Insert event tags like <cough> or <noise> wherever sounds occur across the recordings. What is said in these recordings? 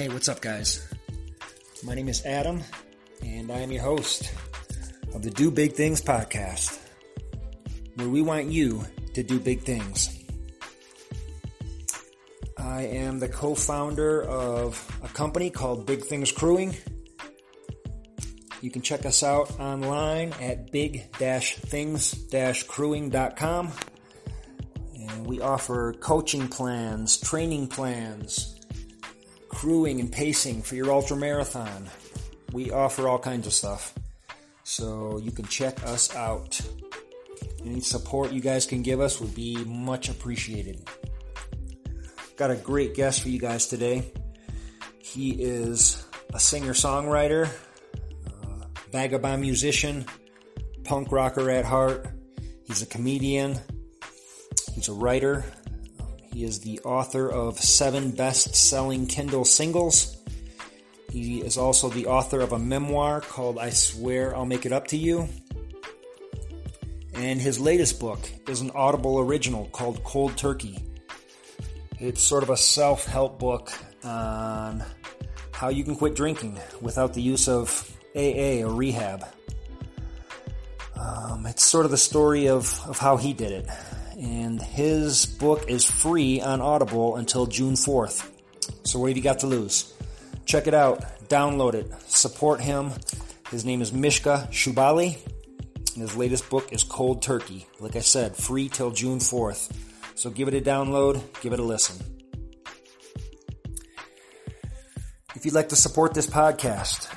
Hey, what's up, guys? My name is Adam, and I am your host of the Do Big Things podcast, where we want you to do big things. I am the co founder of a company called Big Things Crewing. You can check us out online at big things crewing.com. And we offer coaching plans, training plans, crewing and pacing for your ultra marathon. We offer all kinds of stuff. So you can check us out. Any support you guys can give us would be much appreciated. Got a great guest for you guys today. He is a singer songwriter, uh, vagabond musician, punk rocker at heart. He's a comedian, he's a writer, he is the author of seven best selling Kindle singles. He is also the author of a memoir called I Swear I'll Make It Up to You. And his latest book is an Audible original called Cold Turkey. It's sort of a self help book on how you can quit drinking without the use of AA or rehab. Um, it's sort of the story of, of how he did it and his book is free on Audible until June 4th. So, what have you got to lose? Check it out, download it, support him. His name is Mishka Shubaly, his latest book is Cold Turkey. Like I said, free till June 4th. So, give it a download, give it a listen. If you'd like to support this podcast,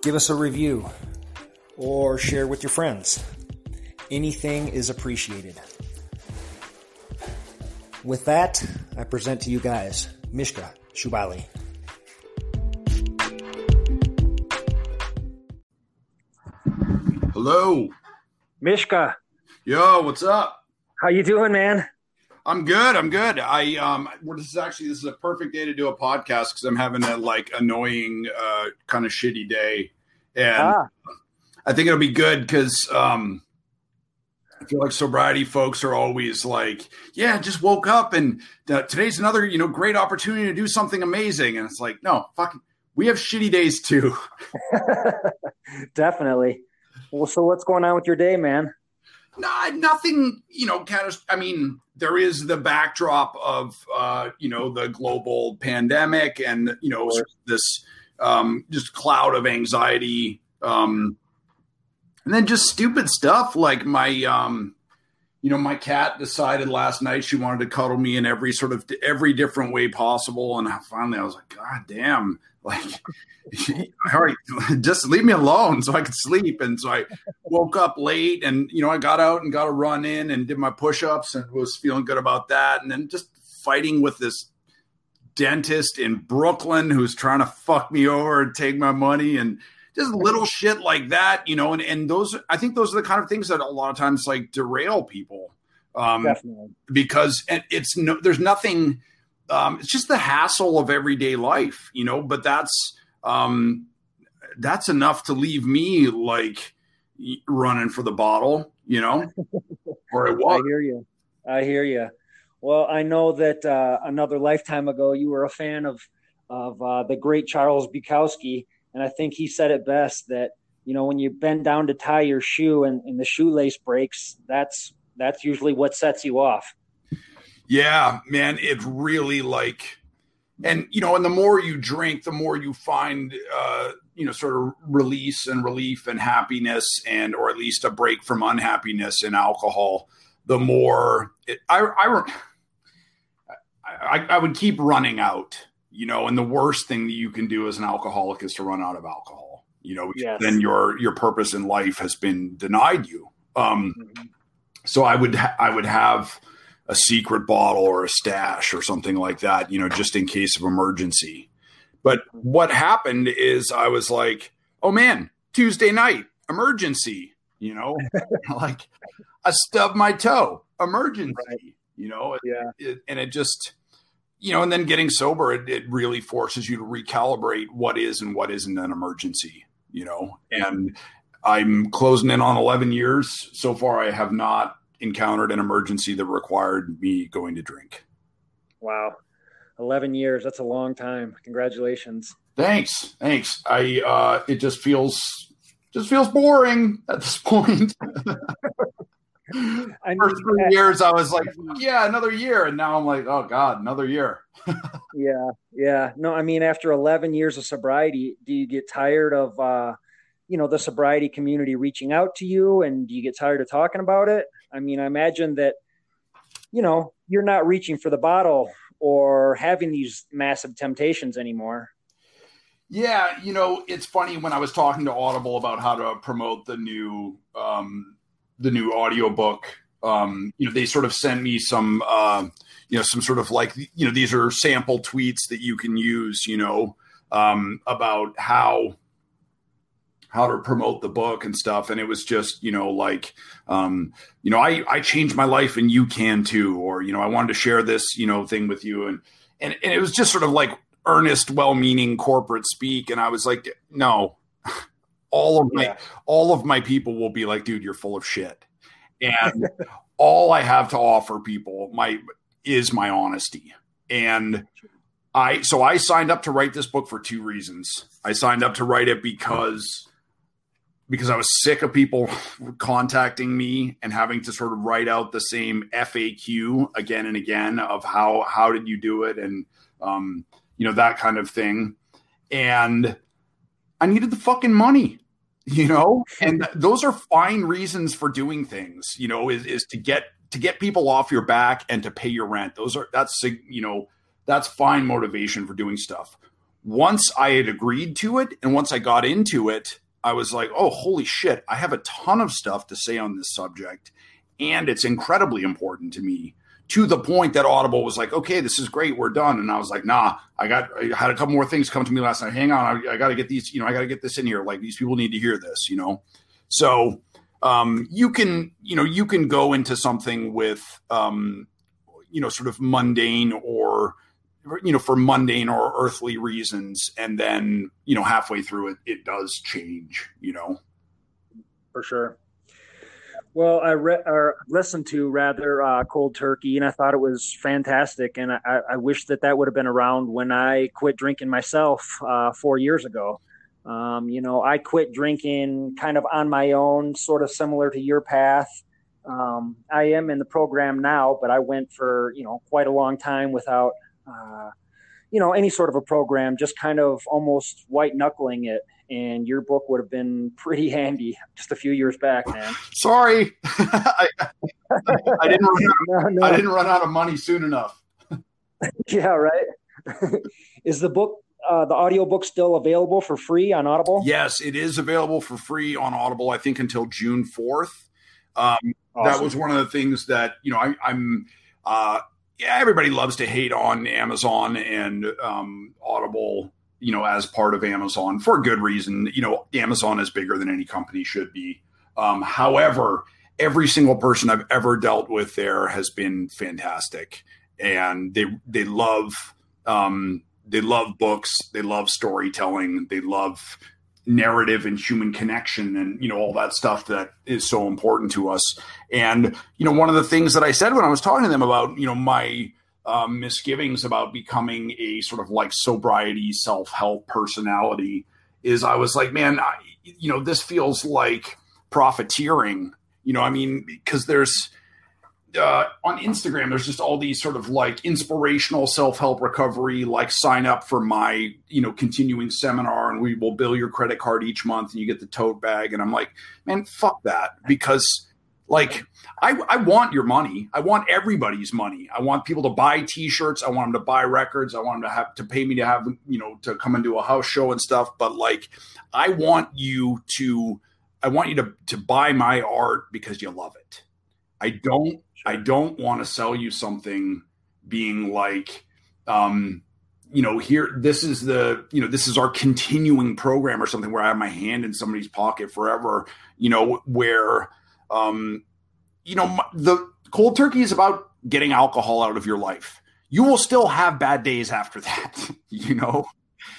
give us a review or share with your friends. Anything is appreciated. With that, I present to you guys Mishka Shubaly. Hello. Mishka. Yo, what's up? How you doing, man? I'm good. I'm good. I um this is actually this is a perfect day to do a podcast because I'm having a like annoying uh kind of shitty day. And ah. I think it'll be good because um I feel like sobriety folks are always like, yeah, just woke up and uh, today's another, you know, great opportunity to do something amazing. And it's like, no, fucking, we have shitty days too. <laughs> Definitely. Well, so what's going on with your day, man? Nah, nothing, you know, kind of, I mean, there is the backdrop of, uh, you know, the global pandemic and, you know, this um, just cloud of anxiety um, and then just stupid stuff like my um you know my cat decided last night she wanted to cuddle me in every sort of every different way possible. And I finally i was like god damn. <laughs> Like all right <laughs> just leave me alone so i could sleep. And so i woke up late and you know i got out and got a run in and did my push-ups and was feeling good about that. And then just fighting with this dentist in brooklyn who's trying to fuck me over and take my money. And just little shit like that, you know, and, and those, I think those are the kind of things that a lot of times like derail people. Um, Definitely. because it's no, there's nothing, um, it's just the hassle of everyday life, you know, but that's, um, that's enough to leave me like running for the bottle, you know, <laughs> or it was. I hear you. I hear you. Well, I know that uh, another lifetime ago, you were a fan of of uh, the great Charles Bukowski, and I think he said it best that, you know, when you bend down to tie your shoe and, and the shoelace breaks, that's that's usually what sets you off. Yeah, man, it really like and you know, and the more you drink, the more you find uh, you know, sort of release and relief and happiness and or at least a break from unhappiness in alcohol, the more it, I, I I I would keep running out you know, and the worst thing that you can do as an alcoholic is to run out of alcohol, you know, yes. then your, your purpose in life has been denied you. Um, mm-hmm. so I would, ha- I would have a secret bottle or a stash or something like that, you know, just in case of emergency. But what happened is I was like, oh man, Tuesday night, emergency, you know, <laughs> <laughs> like I stubbed my toe, emergency, right. you know, yeah. It, and it just, you know, and then getting sober, it, it, really forces you to recalibrate what is and what isn't an emergency, you know. And I'm closing in on 11 years. So far, I have not encountered an emergency that required me going to drink. Wow. 11 years. That's a long time. Congratulations. Thanks. Thanks. I, uh, it just feels, just feels boring at this <laughs> point. <laughs> I First three years, I was like, yeah, another year. And now I'm like, oh God, another year. <laughs> yeah. Yeah. No, I mean, after 11 years of sobriety, do you get tired of, uh, you know, the sobriety community reaching out to you and do you get tired of talking about it? I mean, I imagine that, you know, you're not reaching for the bottle or having these massive temptations anymore. Yeah, you know, it's funny when I was talking to Audible about how to promote the new um, the new audiobook. Um, you know, they sort of sent me some uh, you know some sort of like you know these are sample tweets that you can use. You know, um, about how how to promote the book and stuff and it was just you know like um, you know i i changed my life and you can too or you know i wanted to share this you know thing with you and and, and it was just sort of like earnest well-meaning corporate speak and i was like no all of my yeah. all of my people will be like dude you're full of shit and <laughs> all i have to offer people my is my honesty and i so i signed up to write this book for two reasons i signed up to write it because because I was sick of people contacting me and having to sort of write out the same FAQ again and again of how how did you do it and um, you know that kind of thing. And I needed the fucking money, you know, <laughs> and those are fine reasons for doing things. You know, is is to get to get people off your back and to pay your rent. Those are that's you know that's fine motivation for doing stuff. Once I had agreed to it and once I got into it I was like, oh, holy shit, I have a ton of stuff to say on this subject. And it's incredibly important to me to the point that Audible was like, okay, this is great, we're done. And I was like, nah, I got, I had a couple more things come to me last night. Hang on, I, I got to get these, you know, I got to get this in here. Like these people need to hear this, you know? So, um, you can, you know, you can go into something with, um, you know, sort of mundane or, you know, for mundane or earthly reasons. And then, you know, halfway through it, it does change, you know. For sure. Well, I re- or listened to rather uh, Cold Turkey, and I thought it was fantastic. And I, I wish that that would have been around when I quit drinking myself uh, four years ago. Um, you know, I quit drinking kind of on my own, sort of similar to your path. Um, I am in the program now, but I went for you know quite a long time without uh, you know, any sort of a program, just kind of almost white knuckling it. And your book would have been pretty handy just a few years back, man. Sorry, <laughs> I, I, didn't run out, no, no. I didn't run out of money soon enough. <laughs> yeah, right. <laughs> Is the book uh, the audiobook still available for free on Audible? Yes, it is available for free on Audible. I think until June fourth. Um, awesome. That was one of the things that you know I, am uh, yeah, everybody loves to hate on Amazon and um, Audible, you know, as part of Amazon for good reason. You know, Amazon is bigger than any company should be. Um, however, every single person I've ever dealt with there has been fantastic, and they they love um, they love books, they love storytelling, they love narrative and human connection and you know all that stuff that is so important to us and you know one of the things that i said when i was talking to them about you know my um, misgivings about becoming a sort of like sobriety self-help personality is i was like man I, you know this feels like profiteering you know i mean because there's uh, on Instagram, there's just all these sort of like inspirational self help recovery, like sign up for my, you know, continuing seminar and we will bill your credit card each month and you get the tote bag. And I'm like, man, fuck that. Because like, I, I want your money. I want everybody's money. I want people to buy t-shirts. I want them to buy records. I want them to have to pay me to have, you know, to come and do a house show and stuff. But like, I want you to, I want you to, to buy my art because you love it. I don't I don't want to sell you something being like, um, you know, here, this is the, you know, this is our continuing program or something where I have my hand in somebody's pocket forever, you know, where, um, you know, the cold turkey is about getting alcohol out of your life. You will still have bad days after that, <laughs> you know,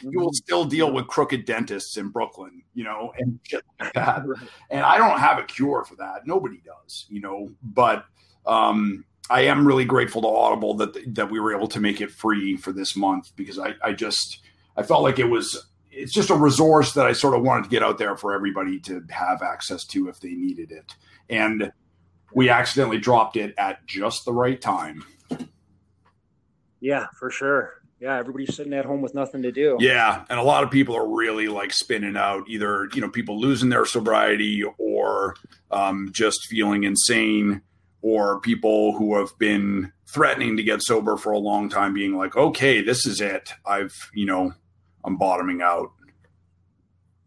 you will mm-hmm. still deal with crooked dentists in Brooklyn, you know, and <laughs> shit like that. And I don't have a cure for that. Nobody does, you know, but, um, I am really grateful to Audible that that we were able to make it free for this month because I, I just I felt like it was it's just a resource that I sort of wanted to get out there for everybody to have access to if they needed it. And we accidentally dropped it at just the right time. Yeah, for sure. Yeah, everybody's sitting at home with nothing to do. Yeah, and a lot of people are really like spinning out, either you know people losing their sobriety or um, just feeling insane, or people who have been threatening to get sober for a long time, being like, "Okay, this is it. I've you know I'm bottoming out."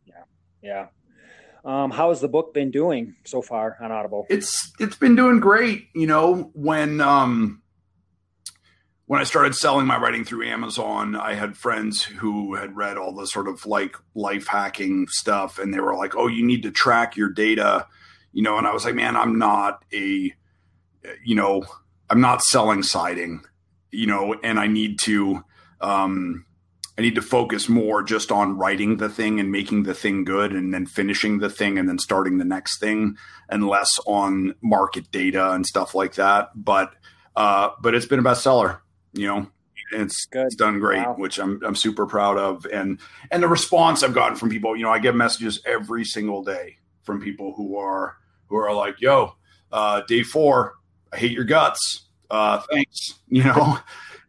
Yeah, yeah. Um, how has the book been doing so far on Audible? It's it's been doing great. You know, when um, when I started selling my writing through Amazon, I had friends who had read all the sort of like life hacking stuff, and they were like, "Oh, you need to track your data," you know. And I was like, "Man, I'm not a, you know, I'm not selling siding, you know, and I need to, um, I need to focus more just on writing the thing and making the thing good, and then finishing the thing, and then starting the next thing, and less on market data and stuff like that." But uh, but it's been a bestseller you know, it's Good. it's done great, wow. which I'm I'm super proud of. And and the response I've gotten from people, you know, I get messages every single day from people who are who are like, "Yo, uh, day four, I hate your guts. Uh, thanks," <laughs> you know.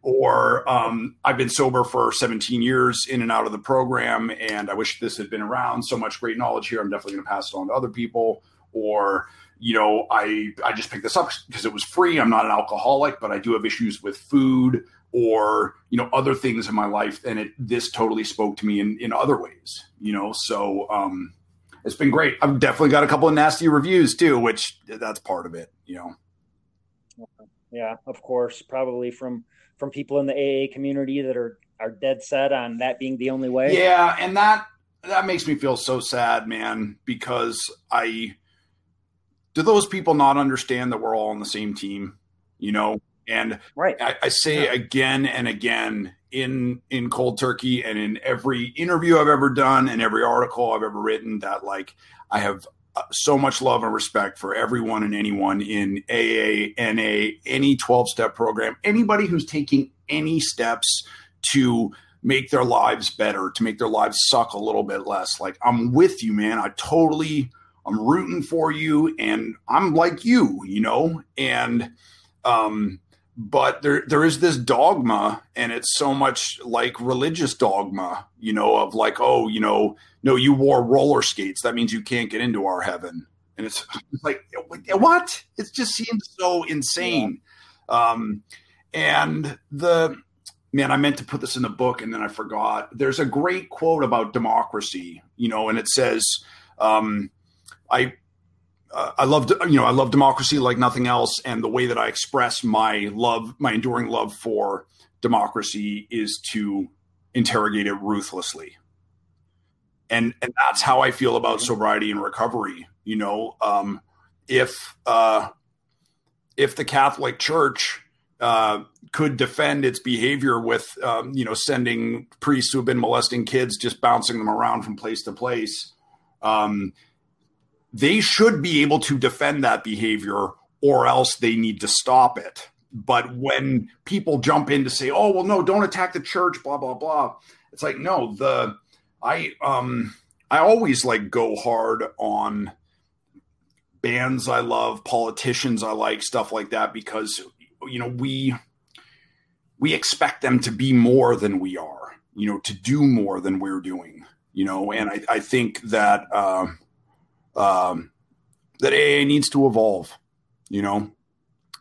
Or um, I've been sober for 17 years in and out of the program, and I wish this had been around. So much great knowledge here. I'm definitely going to pass it on to other people. Or you know, I I just picked this up because it was free. I'm not an alcoholic, but I do have issues with food or you know other things in my life, and it this totally spoke to me in in other ways. You know, so um, it's been great. I've definitely got a couple of nasty reviews too, which that's part of it. You know. Yeah, of course, probably from from people in the AA community that are are dead set on that being the only way. Yeah, and that that makes me feel so sad, man, because I do those people not understand that we're all on the same team? You know, and right. I, I say yeah. again and again in in cold turkey and in every interview I've ever done and every article I've ever written that like I have so much love and respect for everyone and anyone in AA, NA, any 12 step program, anybody who's taking any steps to make their lives better, to make their lives suck a little bit less. Like I'm with you, man. I totally I'm rooting for you and I'm like you, you know, and, um, but there, there is this dogma and it's so much like religious dogma, you know, of like, oh, you know, no, you wore roller skates. That means you can't get into our heaven. And it's, <laughs> like, what? It just seems so insane. Yeah. Um, and the, man, I meant to put this in the book and then I forgot. There's a great quote about democracy, you know, and it says, um, I uh, I love you know I love democracy like nothing else, and the way that I express my love, my enduring love for democracy, is to interrogate it ruthlessly. And and that's how I feel about sobriety and recovery. You know, um, if uh, if the Catholic Church uh, could defend its behavior with, um, you know, sending priests who have been molesting kids, just bouncing them around from place to place, um, they should be able to defend that behavior or else they need to stop it. But when people jump in to say, "Oh, well no, don't attack the church," blah blah blah. It's like, "No, the I um I always like go hard on bands I love, politicians I like, stuff like that because you know, we we expect them to be more than we are, you know, to do more than we're doing, you know, and I, I think that uh, um, that AA needs to evolve. You know,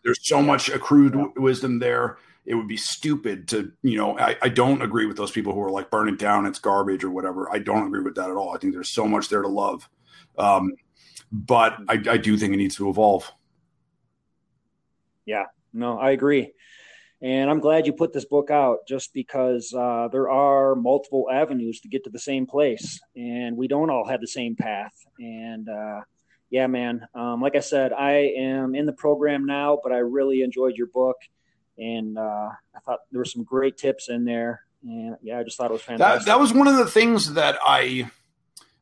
there's so much accrued w- wisdom there. It would be stupid to, you know, I, I don't agree with those people who are like, burn it down, it's garbage or whatever. I don't agree with that at all. I think there's so much there to love. Um, but I, I do think it needs to evolve. Yeah, no, I agree. And I'm glad you put this book out just because uh, there are multiple avenues to get to the same place, and we don't all have the same path. And uh, yeah, man, um, like I said, I am in the program now, but I really enjoyed your book, and uh, I thought there were some great tips in there. And yeah, I just thought it was fantastic. That, that was one of the things that I.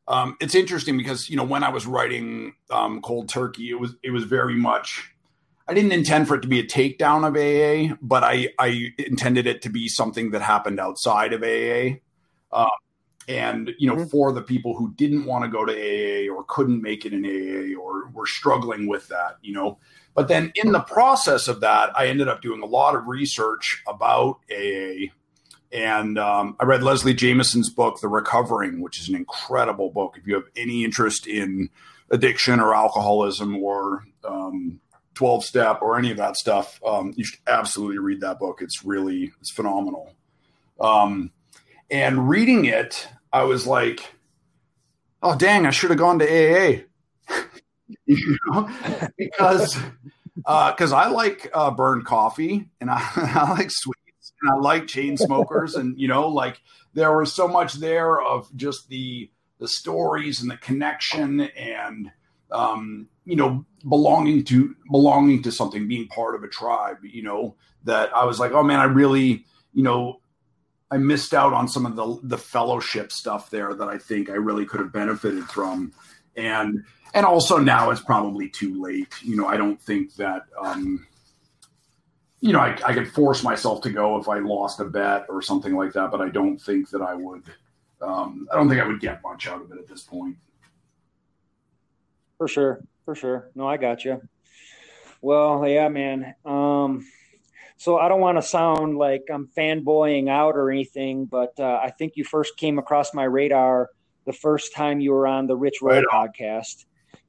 Um, it's interesting because you know when I was writing um, Cold Turkey, it was it was very much I didn't intend for it to be a takedown of AA, but I, I intended it to be something that happened outside of AA. Uh, and, you know, mm-hmm. for the people who didn't want to go to AA or couldn't make it in AA or were struggling with that, you know. But then in the process of that, I ended up doing a lot of research about AA. And um, I read Leslie Jamison's book, The Recovering, which is an incredible book. If you have any interest in addiction or alcoholism or um, 12 step or any of that stuff, um, you should absolutely read that book. It's really, it's phenomenal. Um, and reading it, I was like, oh, dang, I should have gone to AA. because <laughs> because uh, I like uh, burned coffee and I, <laughs> I like sweets and I like chain smokers and you know like there was so much there of just the the stories and the connection and um, you know, belonging to belonging to something, being part of a tribe, you know, that I was like, oh man, I really, you know, I missed out on some of the the fellowship stuff there that I think I really could have benefited from. And and also now it's probably too late. You know, I don't think that um, you know, I, I could force myself to go if I lost a bet or something like that, but I don't think that I would um, I don't think I would get much out of it at this point. For sure, for sure. No, I got you. Well, yeah, man. Um, so I don't want to sound like I'm fanboying out or anything, but uh, I think you first came across my radar the first time you were on the Rich Roll right podcast,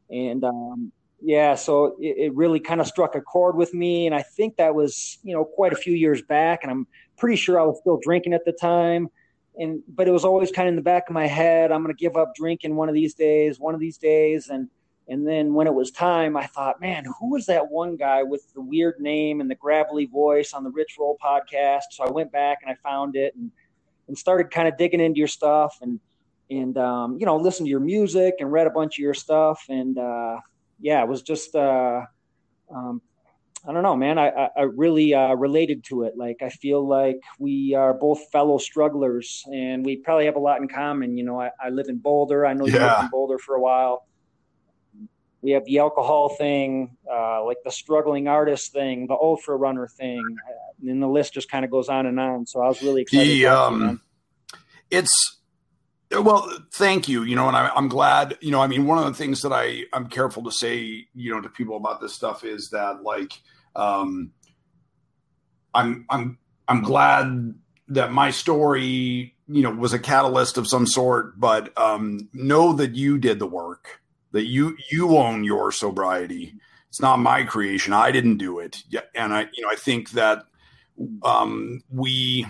and um, yeah, so it, it really kind of struck a chord with me, and I think that was you know quite a few years back, and I'm pretty sure I was still drinking at the time and but it was always kind of in the back of my head i'm going to give up drinking one of these days one of these days and and then when it was time, I thought, man, who was that one guy with the weird name and the gravelly voice on the Rich Roll podcast? So I went back and I found it and, and started kind of digging into your stuff and, and, um, you know, listened to your music and read a bunch of your stuff. And, uh, yeah, it was just, uh, um, I don't know, man. I, I really uh, related to it. Like, I feel like we are both fellow strugglers and we probably have a lot in common. You know, I, I live in Boulder. I know you lived in Boulder for a while we have the alcohol thing, uh, like the struggling artist thing, the ultra runner thing, and the list just kind of goes on and on. So I was really excited. The, um, it's well, thank you. You know, and I, am glad. You know, I mean, one of the things that I I'm careful to say, you know, to people about this stuff is that like, um, I'm I'm I'm glad that my story, you know, was a catalyst of some sort, but um, know that you did the work that you you own your sobriety. It's not my creation. I didn't do it. And I you know I think that um, we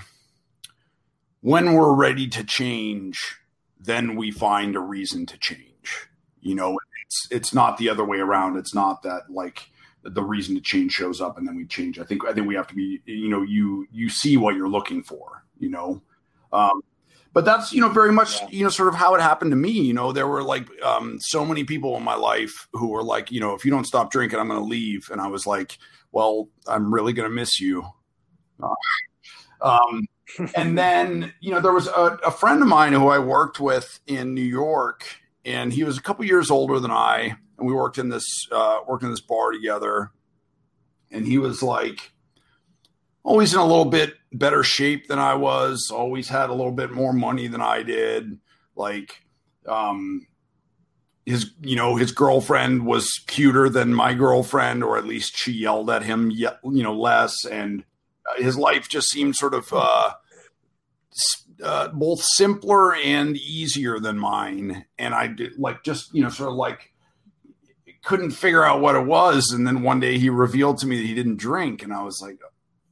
when we're ready to change, then we find a reason to change. You know, it's it's not the other way around. It's not that like the reason to change shows up and then we change. I think I think we have to be you know you you see what you're looking for. You know, um, but that's you know very much yeah. you know sort of how it happened to me you know? There were like um, so many people in my life who were like you know if you don't stop drinking i'm going to leave. And i was like well i'm really going to miss you. Uh, um, and <laughs> then you know there was a, a, friend of mine who i worked with in new york and he was a couple years older than i and we worked in this uh, worked in this bar together. And he was like always in a little bit better shape than I was, always had a little bit more money than I did. Like, um, his, you know, his girlfriend was cuter than my girlfriend, or at least she yelled at him, you know, less. And his life just seemed sort of, uh, uh, both simpler and easier than mine. And I did like, just, you know, sort of like, couldn't figure out what it was. And then one day he revealed to me that he didn't drink. And I was like,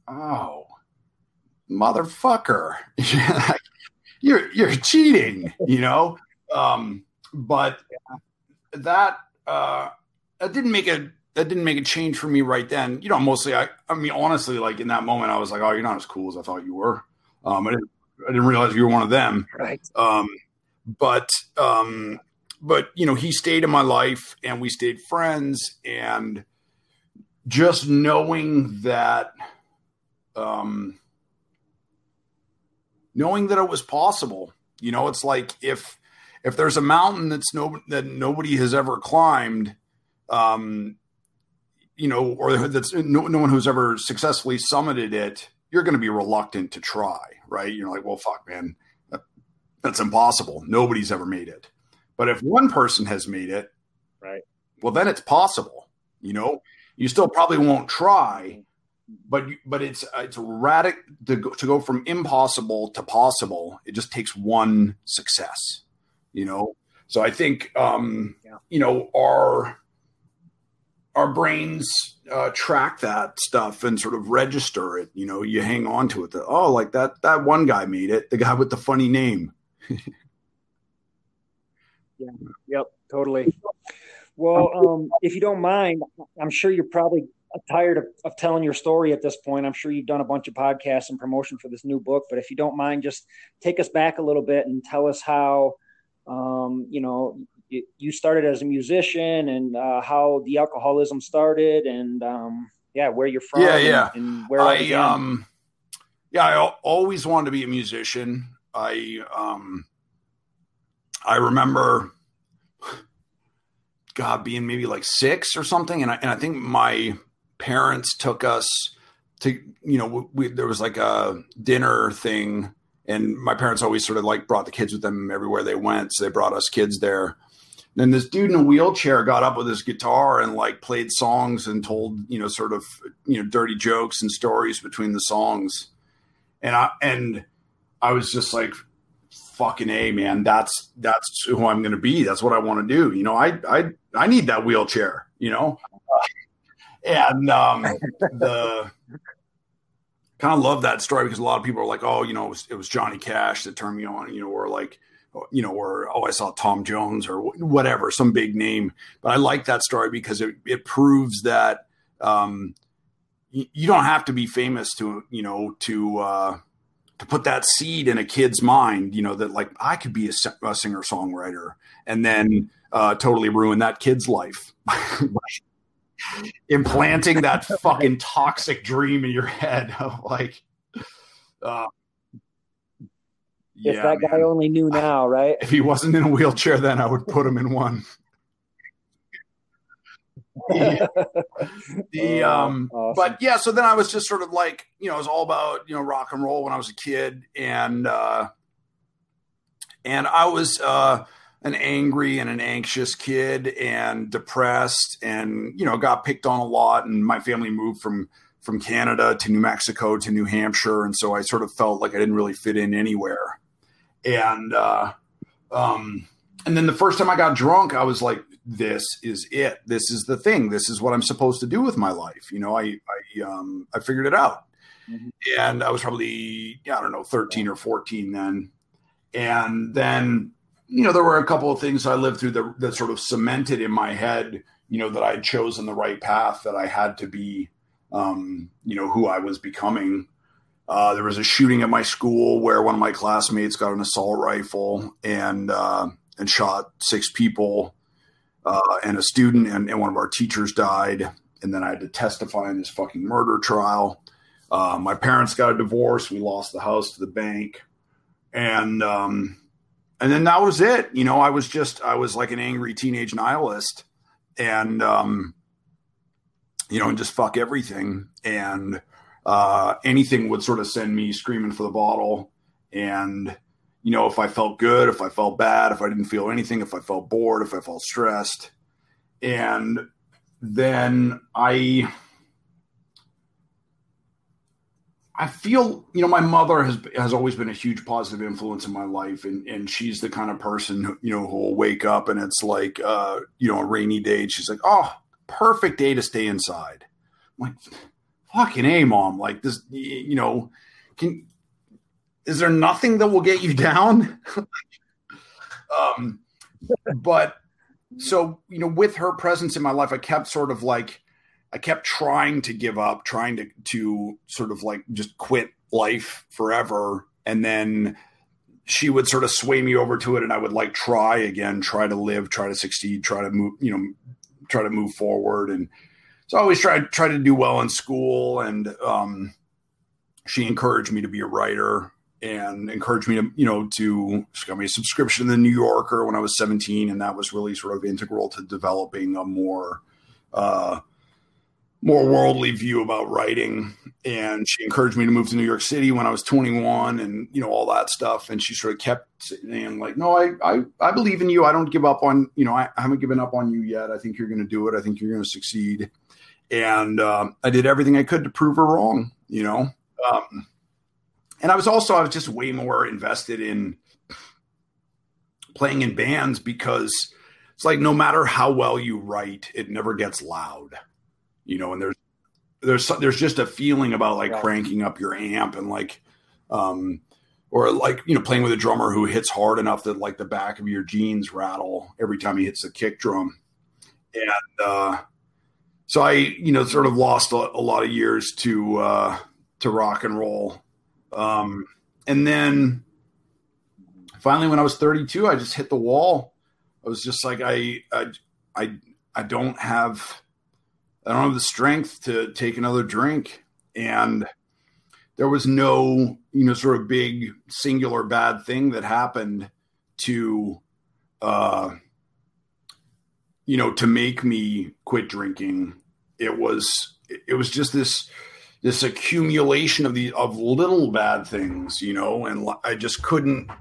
oh, motherfucker, <laughs> you're you're cheating, you know. Um, but that uh, that didn't make a that didn't make a change for me right then. You know, mostly I I mean honestly, like in that moment, I was like, oh, you're not as cool as I thought you were. Um, I didn't I didn't realize you were one of them. Right. Um, but um, but you know, he stayed in my life, and we stayed friends, and just knowing that um, knowing that it was possible. You know, it's like if if there's a mountain that's no that nobody has ever climbed, um, you know, or that's no, no one who's ever successfully summited it, you're going to be reluctant to try, right? You're like, well, fuck, man, that, that's impossible. Nobody's ever made it. But if one person has made it, right, well, then it's possible. You know, you still probably won't try, but but it's it's radical to go, to go from impossible to possible. It just takes one success. You know, so I think um, yeah. you know our our brains uh, track that stuff and sort of register it. You know, you hang on to it. That oh, like that that one guy made it. The guy with the funny name. <laughs> yeah. Yep. Totally. Well, um, if you don't mind, I'm sure you're probably tired of, of telling your story at this point. I'm sure you've done a bunch of podcasts and promotion for this new book, but if you don't mind, just take us back a little bit and tell us how, um, you know, you, you, started as a musician and uh, how the alcoholism started and, um, yeah, where you're from. Yeah, yeah. And, and where I, um, yeah, I always wanted to be a musician. I, um, I remember God being maybe like six or something, and I, and I think my parents took us to you know we, there was like a dinner thing and my parents always sort of like brought the kids with them everywhere they went so they brought us kids there. And this dude in a wheelchair got up with his guitar and like played songs and told you know sort of you know dirty jokes and stories between the songs. And i and i was just like fucking a man that's that's who i'm going to be. That's what i want to do. You know i i i need that wheelchair you know and um, <laughs> the kind of love that story because a lot of people are like, oh, you know, it was, it was Johnny Cash that turned me on, you know, or like, you know, or oh, I saw Tom Jones or whatever, some big name. But I like that story because it, it proves that um, you, you don't have to be famous to, you know, to uh, to put that seed in a kid's mind, you know, that like I could be a, a singer songwriter, and then uh, totally ruin that kid's life. <laughs> implanting that <laughs> fucking toxic dream in your head of like uh, if yeah, that guy only knew now, right? If he wasn't in a wheelchair, then I would put him in one. the, the <laughs> oh, um awesome. but yeah so then i was just sort of like you know it was all about you know rock and roll when i was a kid and uh and i was uh an angry and an anxious kid and depressed and you know got picked on a lot. And my family moved from from Canada to New Mexico to New Hampshire. And so I sort of felt like I didn't really fit in anywhere. And uh, um, and then the first time I got drunk I was like this is it. This is the thing. This is what I'm supposed to do with my life. You know I I um I figured it out. Mm-hmm. and I was probably yeah, I don't know 13 or 14 then. And then you know, there were a couple of things I lived through that, that sort of cemented in my head, you know, that I had chosen the right path, that I had to be, um, you know, who I was becoming. Uh, there was a shooting at my school where one of my classmates got an assault rifle and uh, and shot six people, uh, and a student and, and, one of our teachers died. And then I had to testify in this fucking murder trial. Uh, my parents got a divorce. We lost the house to the bank, and um, and then that was it. You know, I was just I was like an angry teenage nihilist, and um, you know, and just fuck everything, and uh, anything would sort of send me screaming for the bottle, and you know, if I felt good, if I felt bad, if I didn't feel anything, if I felt bored, if I felt stressed, and then I I feel, you know, my mother has has always been a huge positive influence in my life, and and she's the kind of person who, you know who will wake up and it's like, uh, you know, a rainy day. And she's like, "Oh, perfect day to stay inside." I'm like, "Fucking a, mom!" Like this, you know, can is there nothing that will get you <laughs> down? um, but so you know, with her presence in my life, I kept sort of like I kept trying to give up, trying to to sort of like just quit life forever, and then she would sort of sway me over to it, and I would like try again, try to live, try to succeed, try to move, you know, try to move forward, and so I always tried try to do well in school, and um, she encouraged me to be a writer and encouraged me to, you know, to she got me a subscription to the New Yorker when I was 17, and that was really sort of integral to developing a more uh, more worldly view about writing. And she encouraged me to move to New York City when I was 21 and you know all that stuff. And she sort of kept saying like no I I, I believe in you. I don't give up on you know I, I haven't given up on you yet. I think you're going to do it. I think you're going to succeed. And um, I did everything I could to prove her wrong you know? Um, and I was also I was just way more invested in playing in bands because it's like no matter how well you write it never gets loud you know, and there's there's there's just a feeling about like cranking up your amp and like um or like you know playing with a drummer who hits hard enough that like the back of your jeans rattle every time he hits the kick drum. And uh so i you know sort of lost a, a lot of years to uh to rock and roll. Um and then finally when i was 32 i just hit the wall. I was just like i i i, I don't have I don't have the strength to take another drink. And there was no, you know, sort of big singular bad thing that happened to, uh, you know, to make me quit drinking. It was, it was just this, this accumulation of the, of little bad things, you know, and I just couldn't,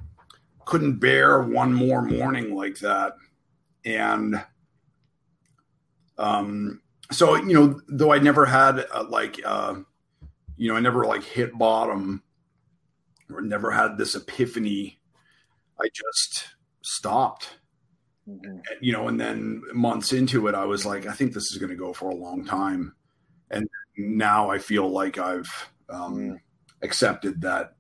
couldn't bear one more morning like that. And, um, so you know, though I never had uh, like, uh, you know, I never like hit bottom or never had this epiphany. I just stopped, mm-hmm. you know, and then months into it, I was like, I think this is going to go for a long time, and now I feel like I've um, mm. accepted that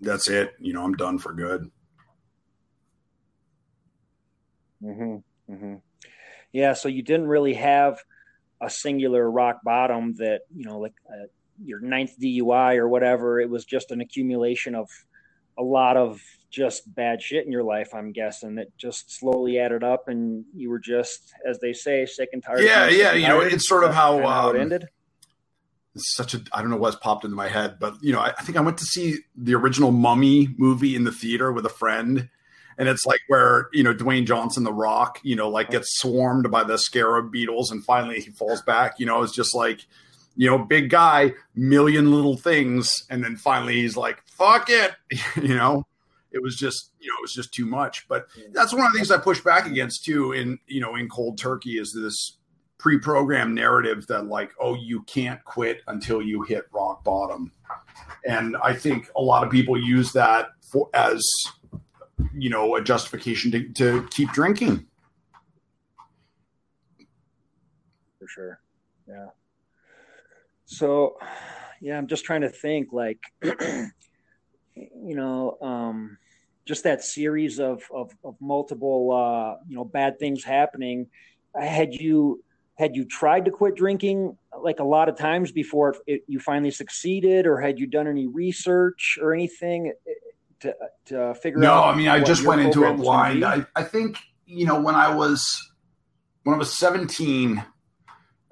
that's it. You know, I'm done for good. Mm-hmm. Mm-hmm. Yeah. So you didn't really have a singular rock bottom that you know like uh, your ninth DUI or whatever. It was just an accumulation of a lot of just bad shit in your life. I'm guessing that just slowly added up, and you were just, as they say, sick and tired. Yeah, yeah. You know, it's sort of how, how um, it ended. It's such a I don't know what's popped into my head, but you know, I, I think I went to see the original Mummy movie in the theater with a friend and it's like where you know Dwayne Johnson, The Rock, you know, like gets swarmed by the scarab beetles, and finally he falls back. You know, it's just like you know, big guy, million little things, and then finally he's like, "Fuck it," <laughs> you know. It was just, you know, it was just too much. But that's one of the things I push back against too. In you know, in cold turkey is this pre-programmed narrative that like, oh, you can't quit until you hit rock bottom, and I think a lot of people use that for as you know, a justification to, to keep drinking. For sure. Yeah. So, yeah, I'm just trying to think like, <clears throat> you know, um, just that series of, of, of multiple, uh, you know, bad things happening. Had you, had you tried to quit drinking like a lot of times before it, it, you finally succeeded or had you done any research or anything to, to figure no, out? No, I mean, I just went into it blind. I, I think, you know, when I was, when I was 17,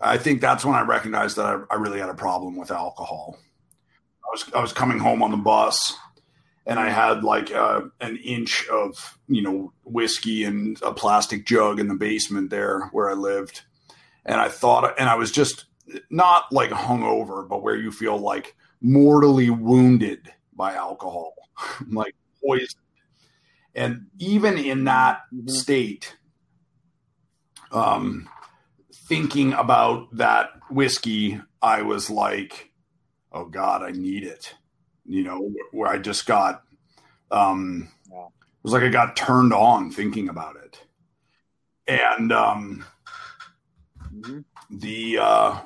I think that's when I recognized that I, I really had a problem with alcohol. I was, I was coming home on the bus and I had like uh, an inch of, you know, whiskey and a plastic jug in the basement there where I lived. And I thought, and I was just not like hungover, but where you feel like mortally wounded by alcohol. <laughs> like poisoned. And even in that mm-hmm. state, um, thinking about that whiskey, I was like, oh God, I need it. You know, where I just got, um, yeah. it was like I got turned on thinking about it. And um, mm-hmm. the, uh,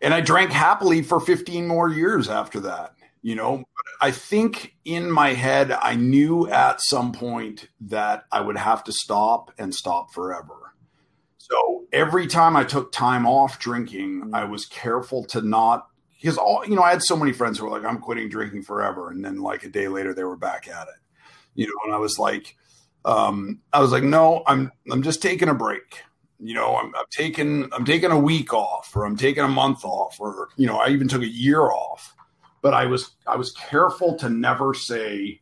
and I drank happily for 15 more years after that, you know, I think in my head, I knew at some point that I would have to stop and stop forever. So every time I took time off drinking, mm-hmm. I was careful to not because all you know, I had so many friends who were like, "I'm quitting drinking forever," and then like a day later, they were back at it. You know, and I was like, um, I was like, "No, I'm I'm just taking a break." You know, I'm, I'm taking I'm taking a week off, or I'm taking a month off, or you know, I even took a year off but I was I was careful to never say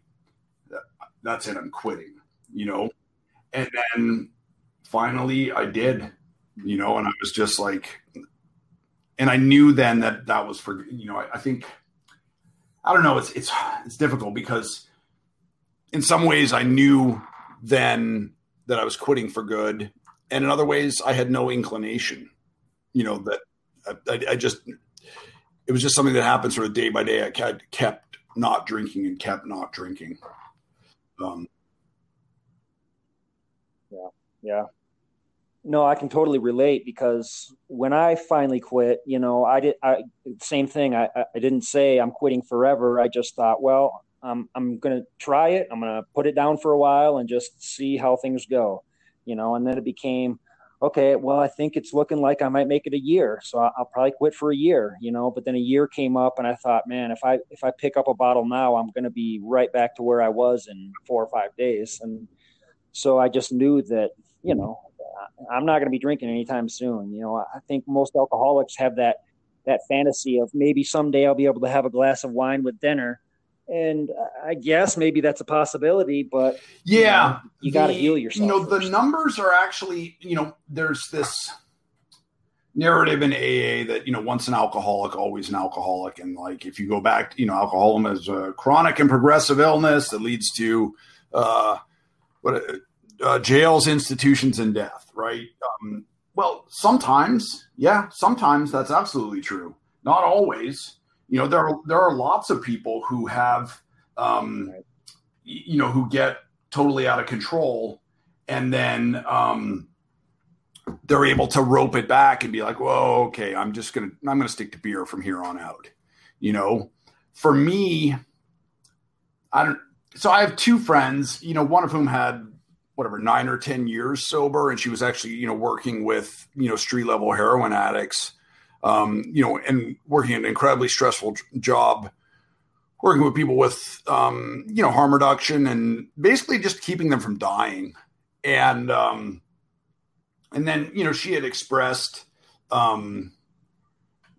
that's it I'm quitting you know and then finally I did you know and I was just like and I knew then that that was for you know I, I think I don't know it's it's it's difficult because in some ways I knew then that I was quitting for good, and in other ways I had no inclination. You know that I, I just it was just something that happened sort of day by day. I kept, not drinking and kept not drinking. Um, yeah, yeah. No, I can totally relate because when I finally quit, you know, I did I same thing. I I didn't say I'm quitting forever. I just thought, well, I'm I'm to try it. I'm to put it down for a while and just see how things go, you know. And then it became, okay, well, I think it's looking like I might make it a year, so I'll probably quit for a year, you know. But then a year came up, and I thought, man, if I if I pick up a bottle now, I'm going to be right back to where I was in four or five days, and so I just knew that, you know, I'm not going to be drinking anytime soon. You know, I think most alcoholics have that that fantasy of maybe someday I'll be able to have a glass of wine with dinner. And I guess maybe that's a possibility, but yeah, you, know, you got to heal yourself. You know, first. the numbers are actually, you know, there's this narrative in AA that you know once an alcoholic, always an alcoholic, and like if you go back, you know, alcoholism is a chronic and progressive illness that leads to uh, what uh, jails, institutions, and death, right? Um, well, sometimes, yeah, sometimes that's absolutely true. Not always. You know, there are there are lots of people who have, um, right. you know, who get totally out of control, and then um, they're able to rope it back and be like, "Whoa, okay, I'm just gonna I'm gonna stick to beer from here on out." You know, for me, I don't. So I have two friends. You know, one of whom had whatever nine or ten years sober, and she was actually you know working with you know street level heroin addicts, um, you know, and working an incredibly stressful job, working with people with um, you know harm reduction and basically just keeping them from dying, and um, and then you know she had expressed. Um,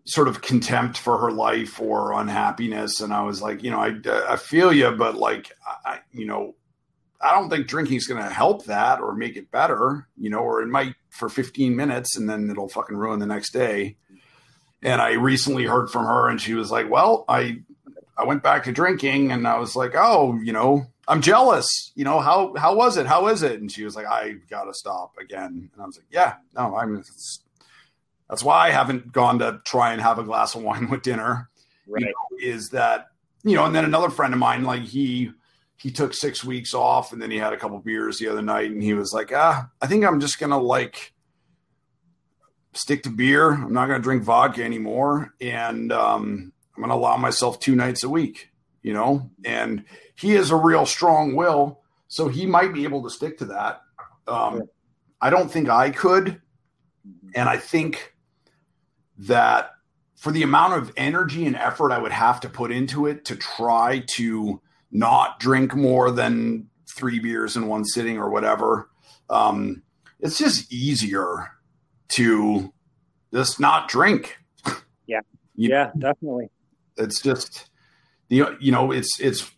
sort of contempt for her life or unhappiness and i was like you know i, I feel you but like i you know I don't think drinking is going to help that or make it better, you know, or it might for 15 minutes and then it'll fucking ruin the next day. And I recently heard from her and she was like, well, I, I went back to drinking and I was like, oh, you know, I'm jealous. You know, how, how was it? How is it? And she was like, I got to stop again. And I was like, yeah, no, I'm, that's why I haven't gone to try and have a glass of wine <laughs> with dinner. Right. You know, is that, you know, and then another friend of mine, like he, he took six weeks off and then he had a couple beers the other night and he was like, ah, I think I'm just gonna like stick to beer. I'm not gonna drink vodka anymore, and um, I'm gonna allow myself two nights a week. You know, and he has a real strong will, so he might be able to stick to that. Um, I don't think I could, and I think that for the amount of energy and effort I would have to put into it to try to not drink more than three beers in one sitting or whatever. Um, it's just easier to just not drink. <laughs> Yeah. You, yeah, definitely. It's just the you know it's it's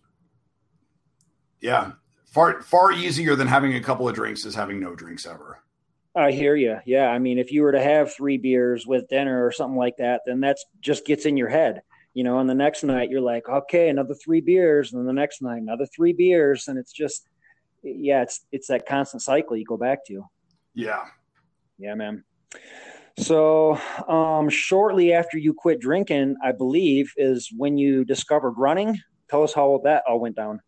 yeah far far easier than having a couple of drinks is having no drinks ever. I hear you. Yeah, I mean, if you were to have three beers with dinner or something like that, then that's just gets in your head you know, and the next night you're like, okay, another three beers, and then the next night another three beers, and it's just, yeah, it's it's that constant cycle you go back to. Yeah, yeah, man. So, um, shortly after you quit drinking, I believe is when you discovered running. Tell us how that all went down.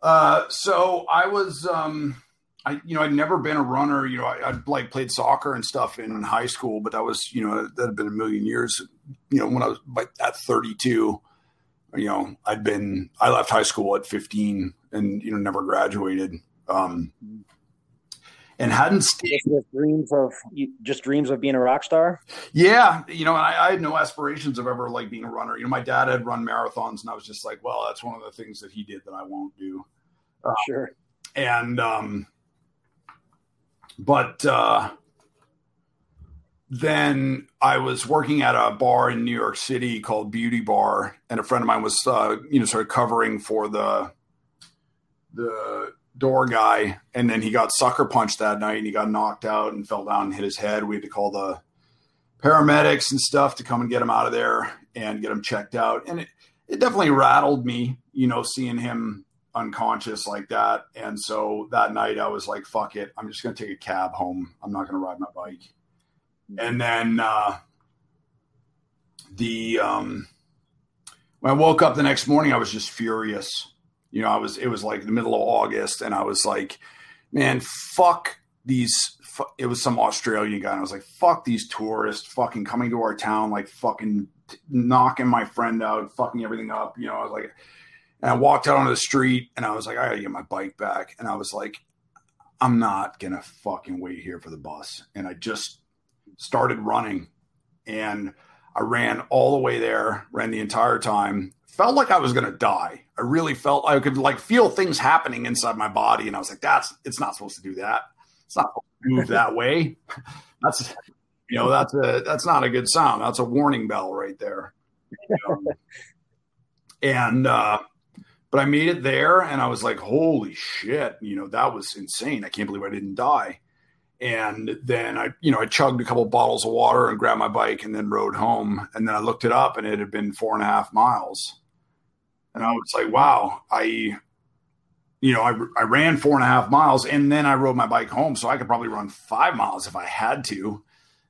Uh, so I was, um, I, you know, I'd never been a runner. You know, I, would like played soccer and stuff in high school, but that was, you know, that had been a million years. You know, when I was like at 32, you know, I'd been, I left high school at 15 and, you know, never graduated. Um, and hadn't stayed. Just dreams of just dreams of being a rock star. Yeah, you know, I, I, had no aspirations of ever like being a runner. You know, my dad had run marathons, and I was just like, well, that's one of the things that he did that I won't do. Uh, sure. And um, but uh, then I was working at a bar in New York City called Beauty Bar, and a friend of mine was, uh, you know, sort of covering for the the door guy, and then he got sucker punched that night, and he got knocked out and fell down and hit his head. We had to call the paramedics and stuff to come and get him out of there and get him checked out. And it, it definitely rattled me, you know, seeing him unconscious like that. And so that night I was like, fuck it. I'm just going to take a cab home. I'm not going to ride my bike. And then, uh, the, um, when I woke up the next morning, I was just furious. You know, I was, it was like the middle of August and I was like, man, fuck these. It was some Australian guy. And I was like, fuck these tourists fucking coming to our town, like fucking knocking my friend out, fucking everything up. You know, I was like, and I walked out onto the street and I was like, I gotta get my bike back. And I was like, I'm not gonna fucking wait here for the bus. And I just started running and I ran all the way there, ran the entire time. Felt like I was gonna die. I really felt I could like feel things happening inside my body, and I was like, "That's it's not supposed to do that. It's not move that way. <laughs> That's you know that's a that's not a good sound. That's a warning bell right there." Um, <laughs> and uh, but I made it there and I was like, holy shit, you know, that was insane. I can't believe I didn't die. And then I, you know, I chugged a couple bottles of water and grabbed my bike and then rode home. And then I looked it up and it had been four and a half miles. And I was like, wow, I, you know, I, I ran four and a half miles and then I rode my bike home. So I could probably run five miles if I had to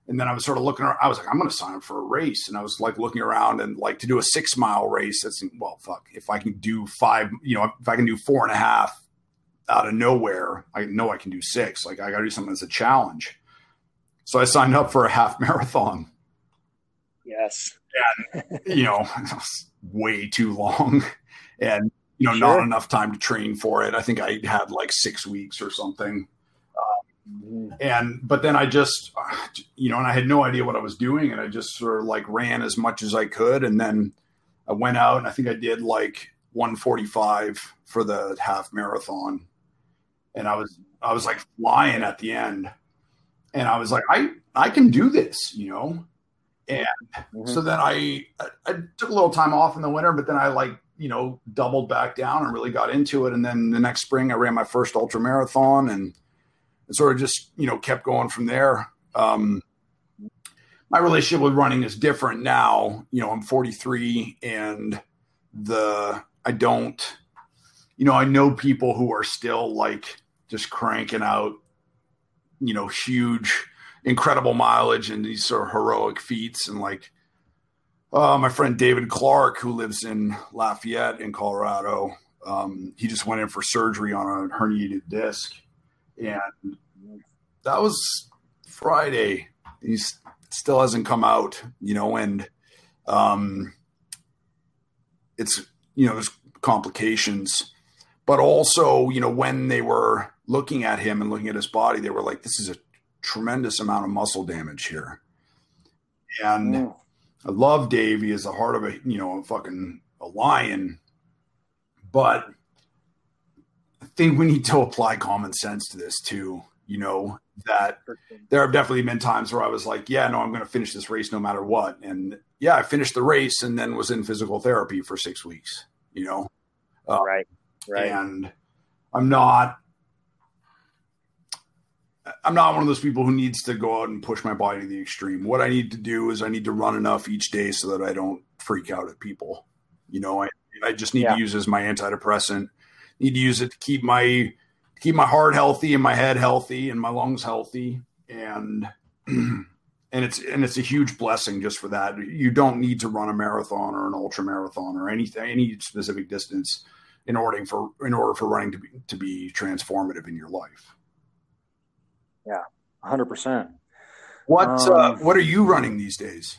and then I was sort of looking around. I was like, I'm going to sign up for a race. And I was like looking around and like to do a six mile race. That's well, fuck. If I can do five, you know, if I can do four and a half out of nowhere, I know I can do six. Like I got to do something as a challenge. So I signed up for a half <laughs> marathon. Yes. And, you know, <laughs> way too long and, you know, sure. not enough time to train for it. I think I had like six weeks or something. Mm-hmm. And but then I just, <sighs> you know, and I had no idea what I was doing, and I just sort of like ran as much as I could, and then I went out and I think I did like 145 for the half marathon, and I was I was like flying at the end, and I was like, I I can do this, you know. And mm-hmm. so then I, I I took a little time off in the winter, but then I like you know doubled back down and really got into it, and then the next spring I ran my first ultra marathon and and sort of just you know kept going from there. Um, my relationship with running is different now. You know, I'm 43, and the I don't, you know, I know people who are still like just cranking out, you know, huge, incredible mileage and these sort of heroic feats, and like. Uh, my friend David Clark, who lives in Lafayette in Colorado, um, he just went in for surgery on a herniated disc and that was Friday. He still hasn't come out, you know, and um, it's you know there's complications, but also you know when they were looking at him and looking at his body, they were like, "This is a tremendous amount of muscle damage here," and. Mm. I love Dave. He is the heart of a you know a fucking a lion, but I think we need to apply common sense to this too. You know, that there have definitely been times where I was like, yeah, no, I'm going to finish this race no matter what. And yeah, I finished the race and then was in physical therapy for six weeks, you know? Uh, right. Right. And I'm not, I'm not one of those people who needs to go out and push my body to the extreme. What I need to do is I need to run enough each day so that I don't freak out at people. You know, I, I just need yeah. to use as my antidepressant need to use it to keep my keep my heart healthy and my head healthy and my lungs healthy and <clears throat> and it's and it's a huge blessing just for that. You don't need to run a marathon or an ultra marathon or anything any specific distance in order for in order for running to be to be transformative in your life. Yeah, hundred percent. What uh, um, uh, what are you running these days?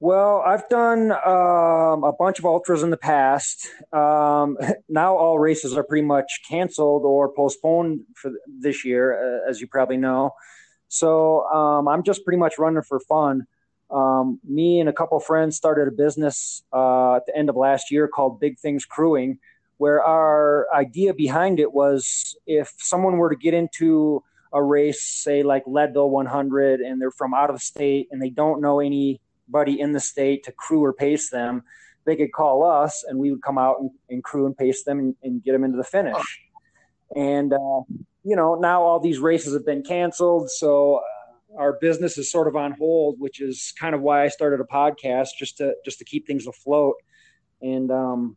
Well, I've done um, a bunch of ultras in the past. Um, <laughs> now all races are pretty much canceled or postponed for this year, uh, as you probably know. So um, I'm just pretty much running for fun. Um, me and a couple friends started a business uh, at the end of last year called Big Things Crewing, where our idea behind it was if someone were to get into a race, say like Leadville 100, and they're from out of state and they don't know anybody in the state to crew or pace them, they could call us and we would come out and, and crew and pace them and, and, get them into the finish. And, uh, you know, now all these races have been canceled. So, our business is sort of on hold, which is kind of why I started a podcast just to just to keep things afloat. And um,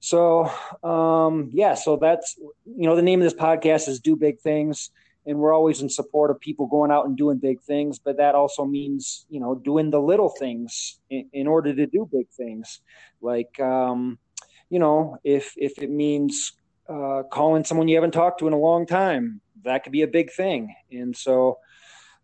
so um, yeah, so that's you know the name of this podcast is Do Big Things, and we're always in support of people going out and doing big things. But that also means you know doing the little things in, in order to do big things, like um, you know if if it means uh, calling someone you haven't talked to in a long time, that could be a big thing. And so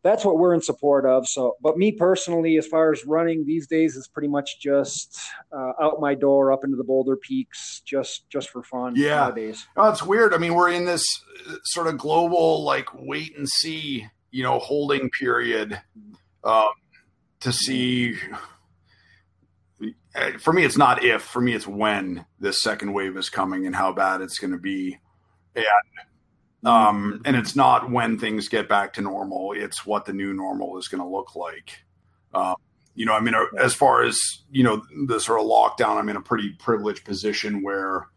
that's what we're in support of. So, but me personally, as far as running these days, is pretty much just uh, out my door up into the Boulder Peaks, just just for fun. Yeah, nowadays. Oh, it's weird. I mean, we're in this uh, sort of global like wait and see, you know, holding period um, to see. For me, it's not if. For me, it's when this second wave is coming and how bad it's going to be. And um, and it's not when things get back to normal; it's what the new normal is going to look like. Um, you know, I mean, uh, as far as you know, the sort of lockdown, I'm in a pretty privileged position where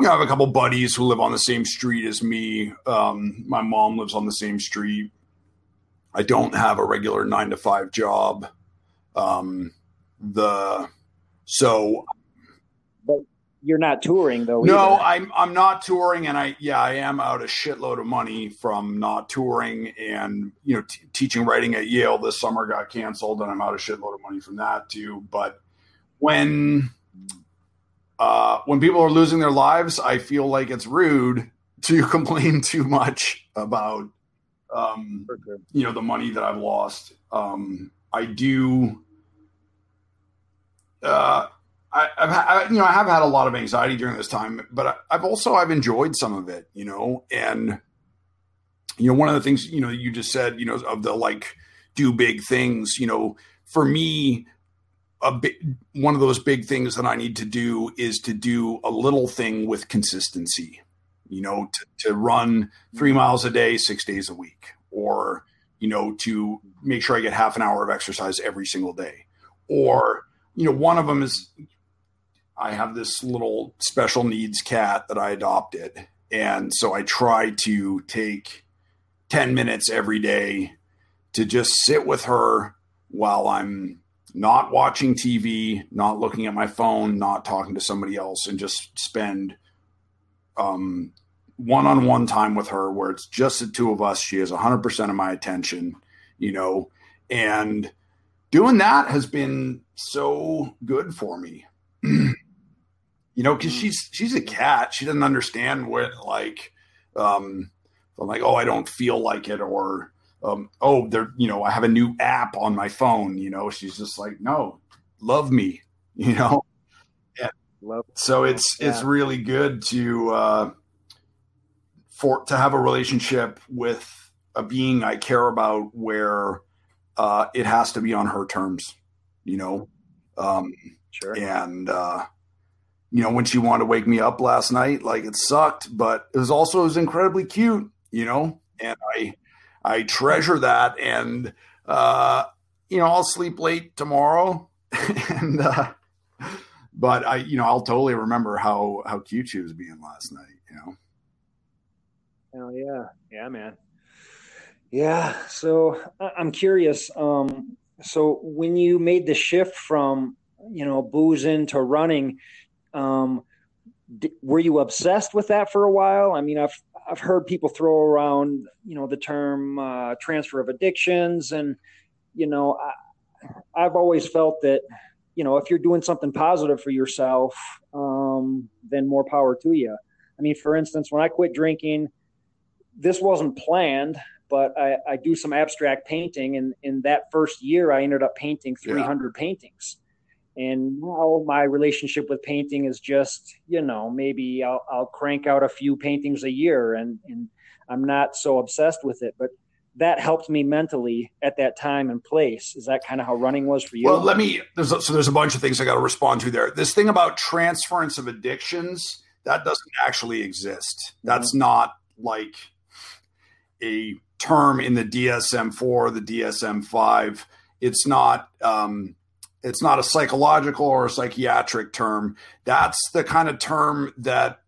you know, I have a couple buddies who live on the same street as me. Um, my mom lives on the same street. I don't have a regular nine to five job. Um, the so you're not touring though. No, either. I'm I'm not touring, and I yeah I am out a shitload of money from not touring, and you know t- teaching writing at Yale this summer got canceled, and I'm out a shitload of money from that too. But when uh, when people are losing their lives, I feel like it's rude to <laughs> complain too much about um, you know the money that I've lost. Um, I do. Uh, I, have I, you know I have had a lot of anxiety during this time, but I, I've also I've enjoyed some of it, you know, and you know one of the things you know you just said, you know, of the like do big things, you know, for me, a big one of those big things that I need to do is to do a little thing with consistency, you know, to, to run three mm-hmm. miles a day, six days a week, or you know, to make sure I get half an hour of exercise every single day, or you know, one of them is I have this little special needs cat that I adopted. And so I try to take 10 minutes every day to just sit with her while I'm not watching TV, not looking at my phone, not talking to somebody else, and just spend um, one-on-one time with her where it's just the two of us. She has 100% of my attention, you know, and doing that has been so good for me. You know, because mm. she's she's a cat. She doesn't understand what like, um, I'm like, oh, I don't feel like it, or um, oh, there, you know, I have a new app on my phone. You know, she's just like, no, love me, <laughs> you know. Yeah. Love. So it's yeah. it's really good to uh, for to have a relationship with a being I care about where uh, it has to be on her terms, you know. Um, sure. And uh, you know, when she wanted to wake me up last night, like it sucked, but it was also it was incredibly cute, you know, and I I treasure that and uh you know, I'll sleep late tomorrow <laughs> and uh but I you know, I'll totally remember how how cute she was being last night, you know. Hell yeah. Yeah, man. Yeah, so I'm curious um so when you made the shift from you know boozing to running um, d- were you obsessed with that for a while? I mean, I've I've heard people throw around, you know, the term uh, transfer of addictions, and you know, I, have always felt that, you know, if you're doing something positive for yourself, um, then more power to you. I mean, for instance, when I quit drinking, this wasn't planned, but I, I do some abstract painting, and in that first year, I ended up painting 300 yeah. paintings and now my relationship with painting is just you know maybe I'll, I'll crank out a few paintings a year and, and i'm not so obsessed with it but that helped me mentally at that time and place. Is that kind of how running was for you? Well let me there's a, so there's a bunch of things i got to respond to there. This thing about transference of addictions that doesn't actually exist. That's mm-hmm. not like a term in the dsm-4 the dsm-5 it's not um, it's not a psychological or a psychiatric term. That's the kind of term that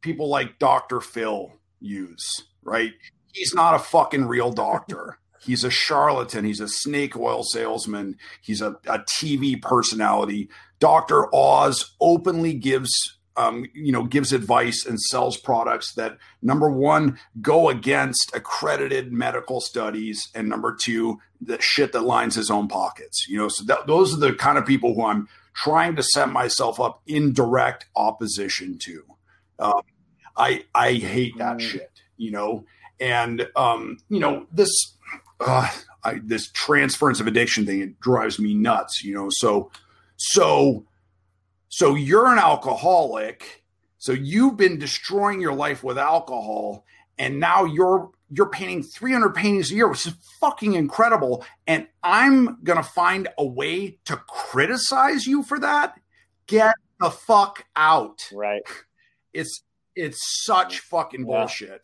people like Dr. Phil use, right? He's not a fucking real doctor. <laughs> He's a charlatan. He's a snake oil salesman. He's a, a TV personality. Dr. Oz openly gives um, you know, gives advice and sells products that number one go against accredited medical studies, and number two, the shit that lines his own pockets. You know, so that, those are the kind of people who I'm trying to set myself up in direct opposition to. Um, I I hate that mm. shit. You know, and um, you know this uh, I, this transference of addiction thing it drives me nuts. You know, so so so you're an alcoholic. So you've been destroying your life with alcohol, and now you're you're painting 300 paintings a year, which is fucking incredible. And I'm gonna find a way to criticize you for that. Get the fuck out. Right. It's it's such fucking bullshit.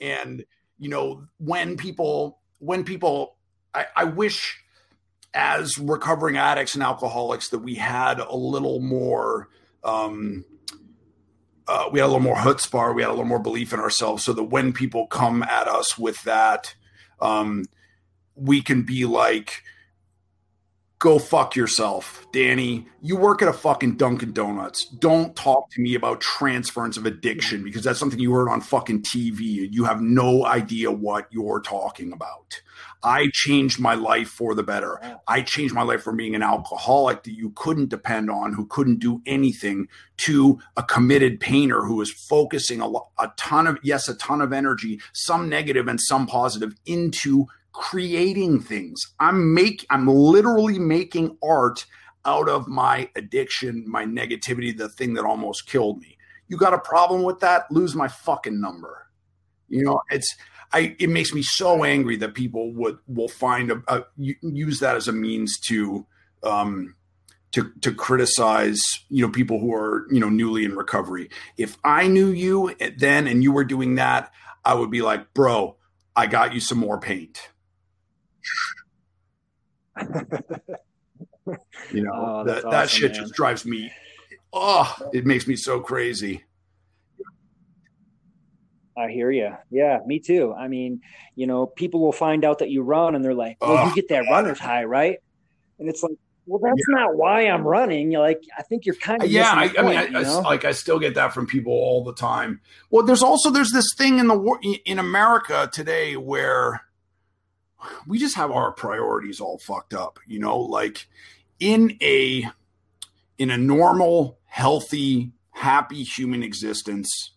Yeah. And you know when people when people I, I wish as recovering addicts and alcoholics that we had a little more um, uh, we had a little more chutzpah, we had a little more belief in ourselves, so that when people come at us with that, um, we can be like, go fuck yourself, Danny. You work at a fucking Dunkin' Donuts. Don't talk to me about transference of addiction because that's something you heard on fucking TV. And you have no idea what you're talking about. I changed my life for the better. I changed my life from being an alcoholic that you couldn't depend on, who couldn't do anything, to a committed painter who is focusing a, a ton of, yes, a ton of energy, some negative and some positive, into creating things. I'm make I'm literally making art out of my addiction, my negativity, the thing that almost killed me. You got a problem with that? Lose my fucking number. You know, it's I it makes me so angry that people would will find a, a use that as a means to um to to criticize you know people who are you know newly in recovery. If I knew you then and you were doing that, I would be like, "Bro, I got you some more paint." <laughs> you know, oh, that, awesome, that shit man. just drives me. Oh, it makes me so crazy. I hear you. Yeah, me too. I mean, you know, people will find out that you run and they're like, well, oh, you get that God. runner's high, right? And it's like, well, that's yeah. not why I'm running. You're like, I think you're kind of yeah. I, point, I, mean, I, I, like I still get that from people all the time. Well, there's also there's this thing in the in America today where we just have our priorities all fucked up, you know, like in a in a normal, healthy, happy human existence,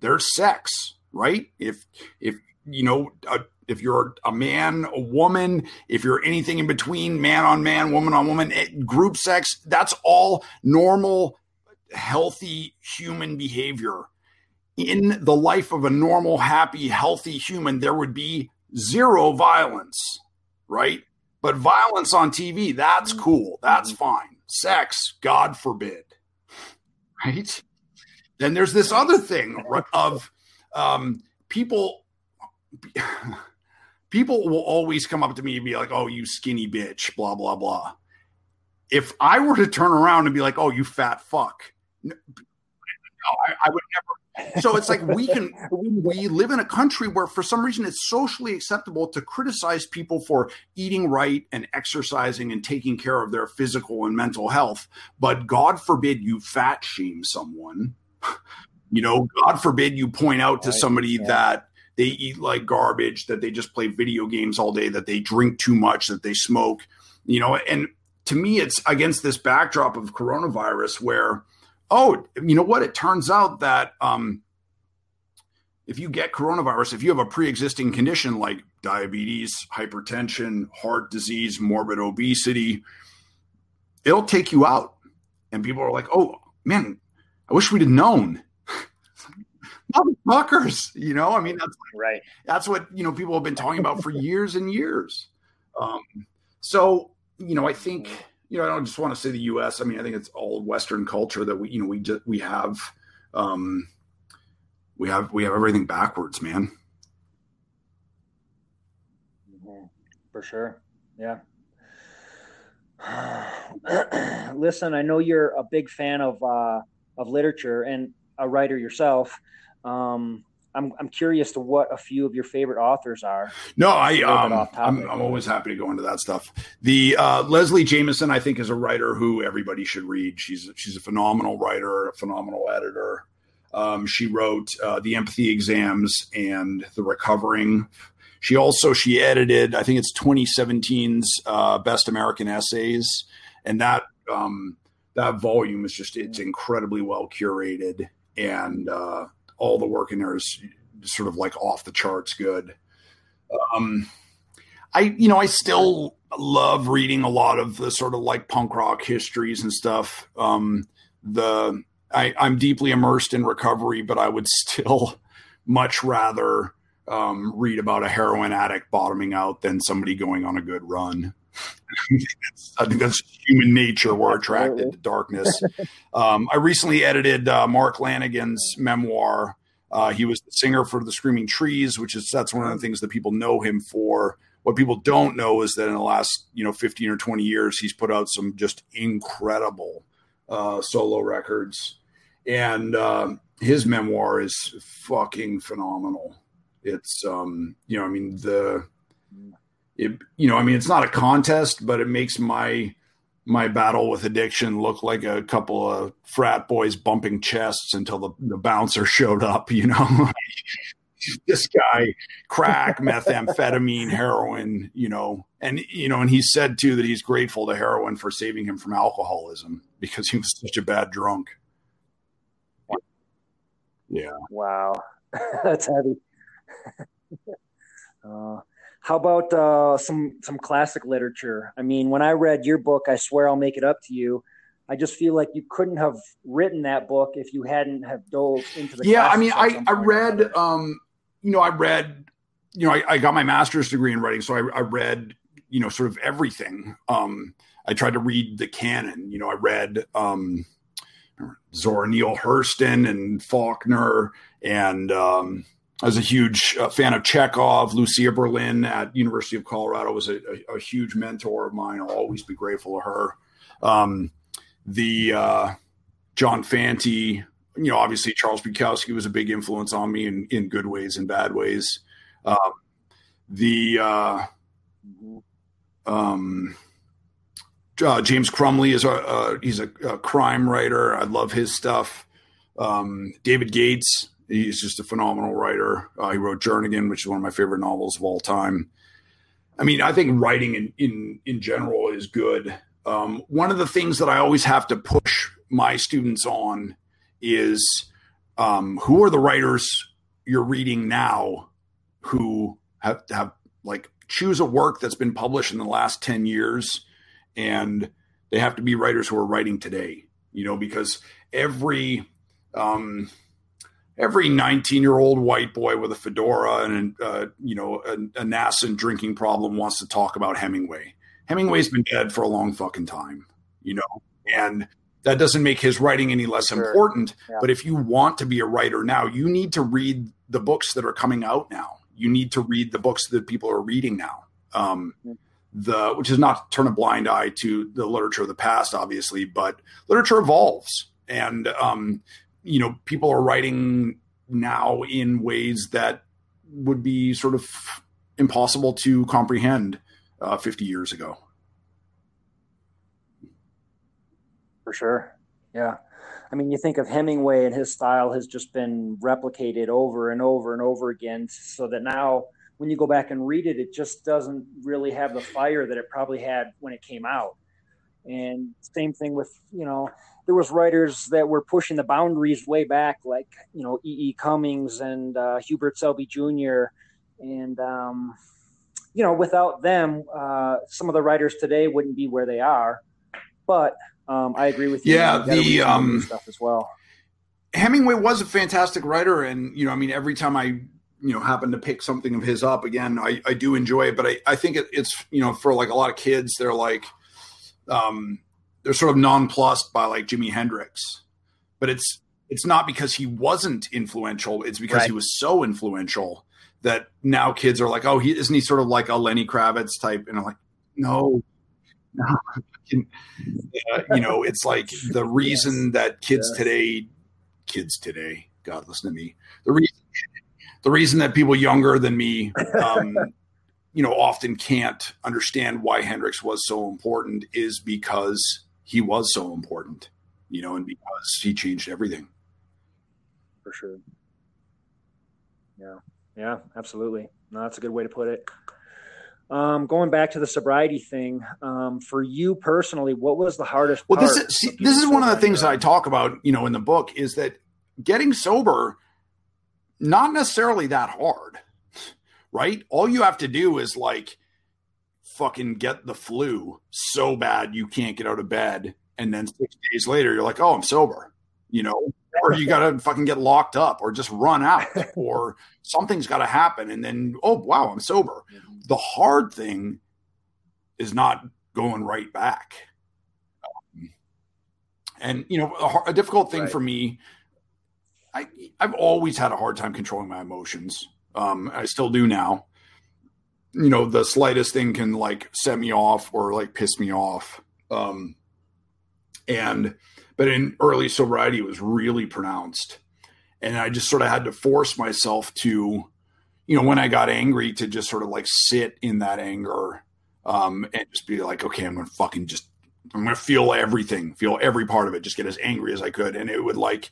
there's sex, right? If if you know, a, if you're a man, a woman, if you're anything in between, man on man, woman on woman, eh, group sex, that's all normal, healthy human behavior. In the life of a normal, happy, healthy human, there would be zero violence, right? But violence on TV, that's mm-hmm. cool. That's mm-hmm. fine. Sex, God forbid. Right? Then there's this other thing of um, people. People will always come up to me and be like, "Oh, you skinny bitch," blah blah blah. If I were to turn around and be like, "Oh, you fat fuck," no, I, I would never so it's like we can we live in a country where for some reason it's socially acceptable to criticize people for eating right and exercising and taking care of their physical and mental health. But god forbid you fat shame someone. You know god forbid you point out to somebody yeah. that they eat like garbage that they just play video games all day that they drink too much that they smoke. You know and to me it's against this backdrop of coronavirus where oh, you know what? It turns out that um, if you get coronavirus, if you have a pre existing condition like diabetes, hypertension, heart disease, morbid obesity, it'll take you out. And people are like, oh, man, I wish we'd have known. <laughs> Motherfuckers, you know, I mean, that's right. That's what, you know, people have been talking about for <laughs> years and years. Um, so, you know, I think you know, I don't just want to say the U.S. I mean, I think it's all Western culture that we, you know, we just we have, um, we have we have everything backwards, man. Mm-hmm. For sure, yeah. <sighs> Listen, I know you're a big fan of uh, of literature and a writer yourself. Um, I'm I'm curious to what a few of your favorite authors are. No, I um, I'm, I'm always happy to go into that stuff. The uh, Leslie Jamison, I think, is a writer who everybody should read. She's she's a phenomenal writer, a phenomenal editor. Um, she wrote uh, the empathy exams and the recovering. She also she edited, I think it's 2017's uh, best American essays, and that um, that volume is just it's incredibly well curated and uh, all the work in there is sort of like off the charts good. Um, I, you know, I still love reading a lot of the sort of like punk rock histories and stuff. Um, the I, I'm deeply immersed in recovery, but I would <laughs> still much rather um, read about a heroin addict bottoming out than somebody going on a good run. I think that's human nature. We're attracted to darkness. Um, I recently edited uh, Mark Lanegan's memoir. Uh, he was the singer for the Screaming Trees, which is that's one of the things that people know him for. What people don't know is that in the last you know 15 or 20 years, he's put out some just incredible uh, solo records, and uh, his memoir is fucking phenomenal. It's um, you know, I mean the it, you know, I mean, it's not a contest, but it makes my my battle with addiction look like a couple of frat boys bumping chests until the, the bouncer showed up. You know, <laughs> this guy crack, methamphetamine, heroin. You know, and you know, and he said too that he's grateful to heroin for saving him from alcoholism because he was such a bad drunk. Yeah. Wow, <laughs> that's heavy. <laughs> uh, how about uh, some some classic literature? I mean, when I read your book, I swear I'll make it up to you. I just feel like you couldn't have written that book if you hadn't have dove into the. Yeah, I mean, I I read, um, you know, I read, you know, I, I got my master's degree in writing, so I, I read, you know, sort of everything. Um, I tried to read the canon. You know, I read um, Zora Neale Hurston and Faulkner and um, I was a huge uh, fan of Chekhov. Lucia Berlin at University of Colorado was a, a, a, huge mentor of mine. I'll always be grateful to her. Um, the uh, John Fante, you know, obviously Charles Bukowski was a big influence on me in, in good ways and bad ways. Um, the uh, um, uh, James Crumley is a he's a, a, crime writer. I love his stuff. Um, David Gates He's just a phenomenal writer. Uh, he wrote Jernigan, which is one of my favorite novels of all time. I mean, I think writing in in, in general is good. Um, one of the things that I always have to push my students on is um, who are the writers you're reading now who have have like choose a work that's been published in the last 10 years and they have to be writers who are writing today you know because every um, every 19 year old white boy with a fedora and uh, you know a, a nascent drinking problem wants to talk about Hemingway. Hemingway's been dead for a long fucking time, you know, and that doesn't make his writing any less sure. important. Yeah. But if you want to be a writer now, you need to read the books that are coming out now. You need to read the books that people are reading now. Um, the which is not to turn a blind eye to the literature of the past, obviously, but literature evolves, and um, you know, people are writing now in ways that would be sort of impossible to comprehend uh, 50 years ago. For sure. Yeah. I mean, you think of Hemingway and his style has just been replicated over and over and over again, so that now when you go back and read it, it just doesn't really have the fire that it probably had when it came out. And same thing with, you know, there was writers that were pushing the boundaries way back, like you know E. E. Cummings and uh, Hubert Selby Jr. And um, you know, without them, uh, some of the writers today wouldn't be where they are. But um, I agree with you. Yeah, the um, stuff as well. Hemingway was a fantastic writer, and you know, I mean, every time I you know happen to pick something of his up again, I, I do enjoy it. But I, I think it, it's you know for like a lot of kids, they're like, um, they're sort of nonplussed by like Jimi Hendrix, but it's it's not because he wasn't influential. It's because right. he was so influential that now kids are like, oh, he isn't he sort of like a Lenny Kravitz type, and I'm like, no, <laughs> no, uh, you know, it's like the <laughs> reason yes. that kids yes. today, kids today, God, listen to me, the reason the reason that people younger than me, um, <laughs> you know, often can't understand why Hendrix was so important is because he was so important, you know, and because he changed everything. For sure. Yeah. Yeah, absolutely. No, that's a good way to put it. Um, going back to the sobriety thing, um, for you personally, what was the hardest? Part? Well, this is see, this is one of the things that I talk about, you know, in the book is that getting sober, not necessarily that hard, <laughs> right? All you have to do is like fucking get the flu so bad you can't get out of bed, and then six days later you're like, oh, I'm sober, you know, or you got to fucking get locked up or just run out <laughs> or something's got to happen, and then oh wow, I'm sober. Mm-hmm the hard thing is not going right back. Um, and you know, a, a difficult thing right. for me, I I've always had a hard time controlling my emotions. Um, I still do now. You know, the slightest thing can like set me off or like piss me off. Um, and but in early sobriety, it was really pronounced, and I just sort of had to force myself to you know, when I got angry to just sort of like sit in that anger um, and just be like, okay, I'm to fucking just, I'm to feel everything, feel every part of it, just get as angry as I could. And it would like,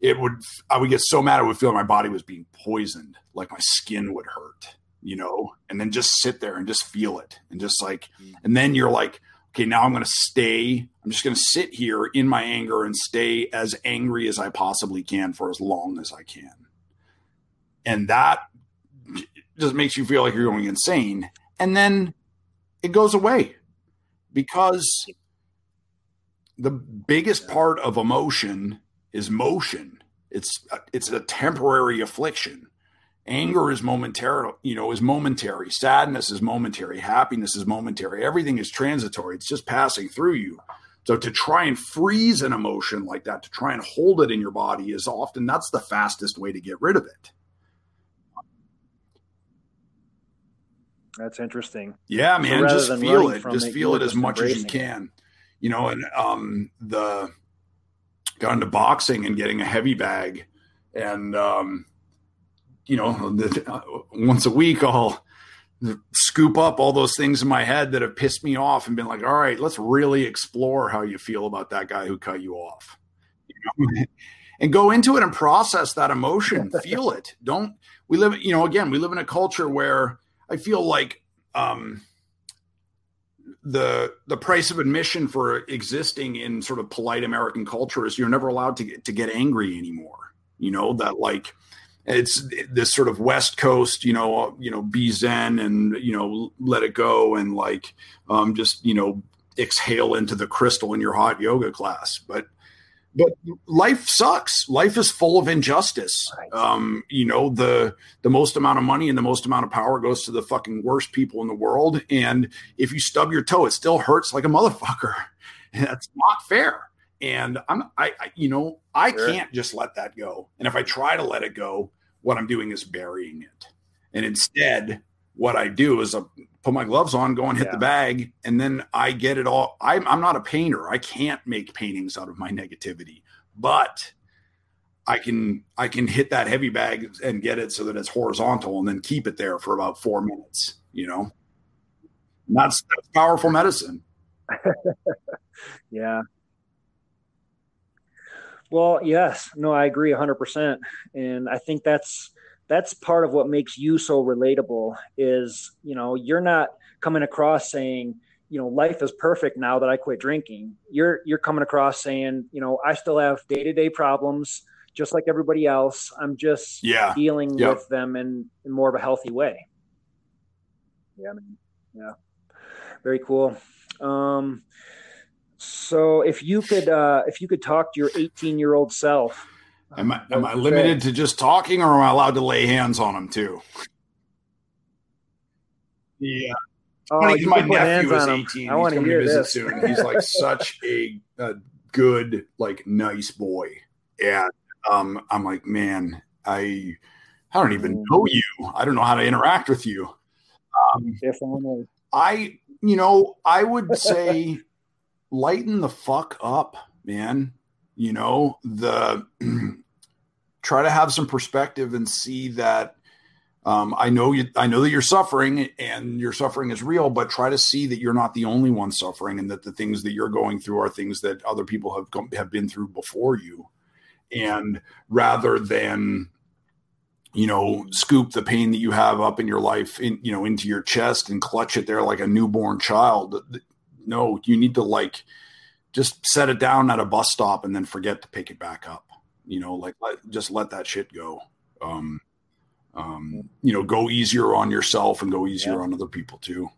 it would, I would get so mad, I would feel like my body was being poisoned, like my skin would hurt, you know, and then just sit there and just feel it. And just like, mm-hmm. and then you're like, okay, now I'm going to stay, I'm just going to sit here in my anger and stay as angry as I possibly can for as long as I can. And that just makes you feel like you're going insane. And then it goes away because the biggest part of emotion is motion. It's it's a temporary affliction. Anger is momentary, you know, is momentary. Sadness is momentary. Happiness is momentary. Everything is transitory. It's just passing through you. So to try and freeze an emotion like that, to try and hold it in your body is often that's the fastest way to get rid of it. That's interesting. Yeah, man, so just feel it. Just feel it as much as you can. You know, and um the got into boxing and getting a heavy bag and um you know, the, uh, once a week I'll scoop up all those things in my head that have pissed me off and been like, all right, let's really explore how you feel about that guy who cut you off. You know? <laughs> and go into it and process that emotion, <laughs> feel it. Don't we live, you know, again, we live in a culture where I feel like um, the the price of admission for existing in sort of polite American culture is you're never allowed to get, to get angry anymore. You know that like it's this sort of West Coast, you know, you know, be zen and you know let it go and like um, just you know exhale into the crystal in your hot yoga class. But but life sucks. Life is full of injustice. Um, you know, the the most amount of money and the most amount of power goes to the fucking worst people in the world. And if you stub your toe, it still hurts like a motherfucker. <laughs> That's not fair. And I'm, I, I you know, I sure. can't just let that go. And if I try to let it go, what I'm doing is burying it. And instead, what I do is I put my gloves on, go and hit yeah. the bag, and then I get it all. I'm, I'm not a painter. I can't make paintings out of my negativity, but I can I can hit that heavy bag and get it so that it's horizontal, and then keep it there for about four minutes. You know, and that's that's powerful medicine. <laughs> yeah. Well, yes, no, I agree 100%. And I think that's that's part of what makes you so relatable is you know you're not coming across saying you know life is perfect now that i quit drinking you're you're coming across saying you know i still have day-to-day problems just like everybody else i'm just yeah. dealing yep. with them in, in more of a healthy way yeah man. yeah very cool um so if you could uh if you could talk to your 18 year old self Am I am I limited to just talking, or am I allowed to lay hands on him too? Yeah. Oh, my nephew is 18. I want to hear visit this. soon. He's like such <laughs> a, a, good, like nice boy. And um, I'm like, man, I I don't even know mm. you. I don't know how to interact with you. Um, Definitely. I, you know, I would say <laughs> lighten the fuck up, man. You know, the <clears throat> try to have some perspective and see that um, I know you, I know that you're suffering and your suffering is real, but try to see that you're not the only one suffering and that the things that you're going through are things that other people have come, have been through before you. And rather than, you know, scoop the pain that you have up in your life in, you know, into your chest and clutch it there like a newborn child. No, you need to like just set it down at a bus stop and then forget to pick it back up. You know, like let, just let that shit go. Um, um, you know, go easier on yourself and go easier yeah. on other people too.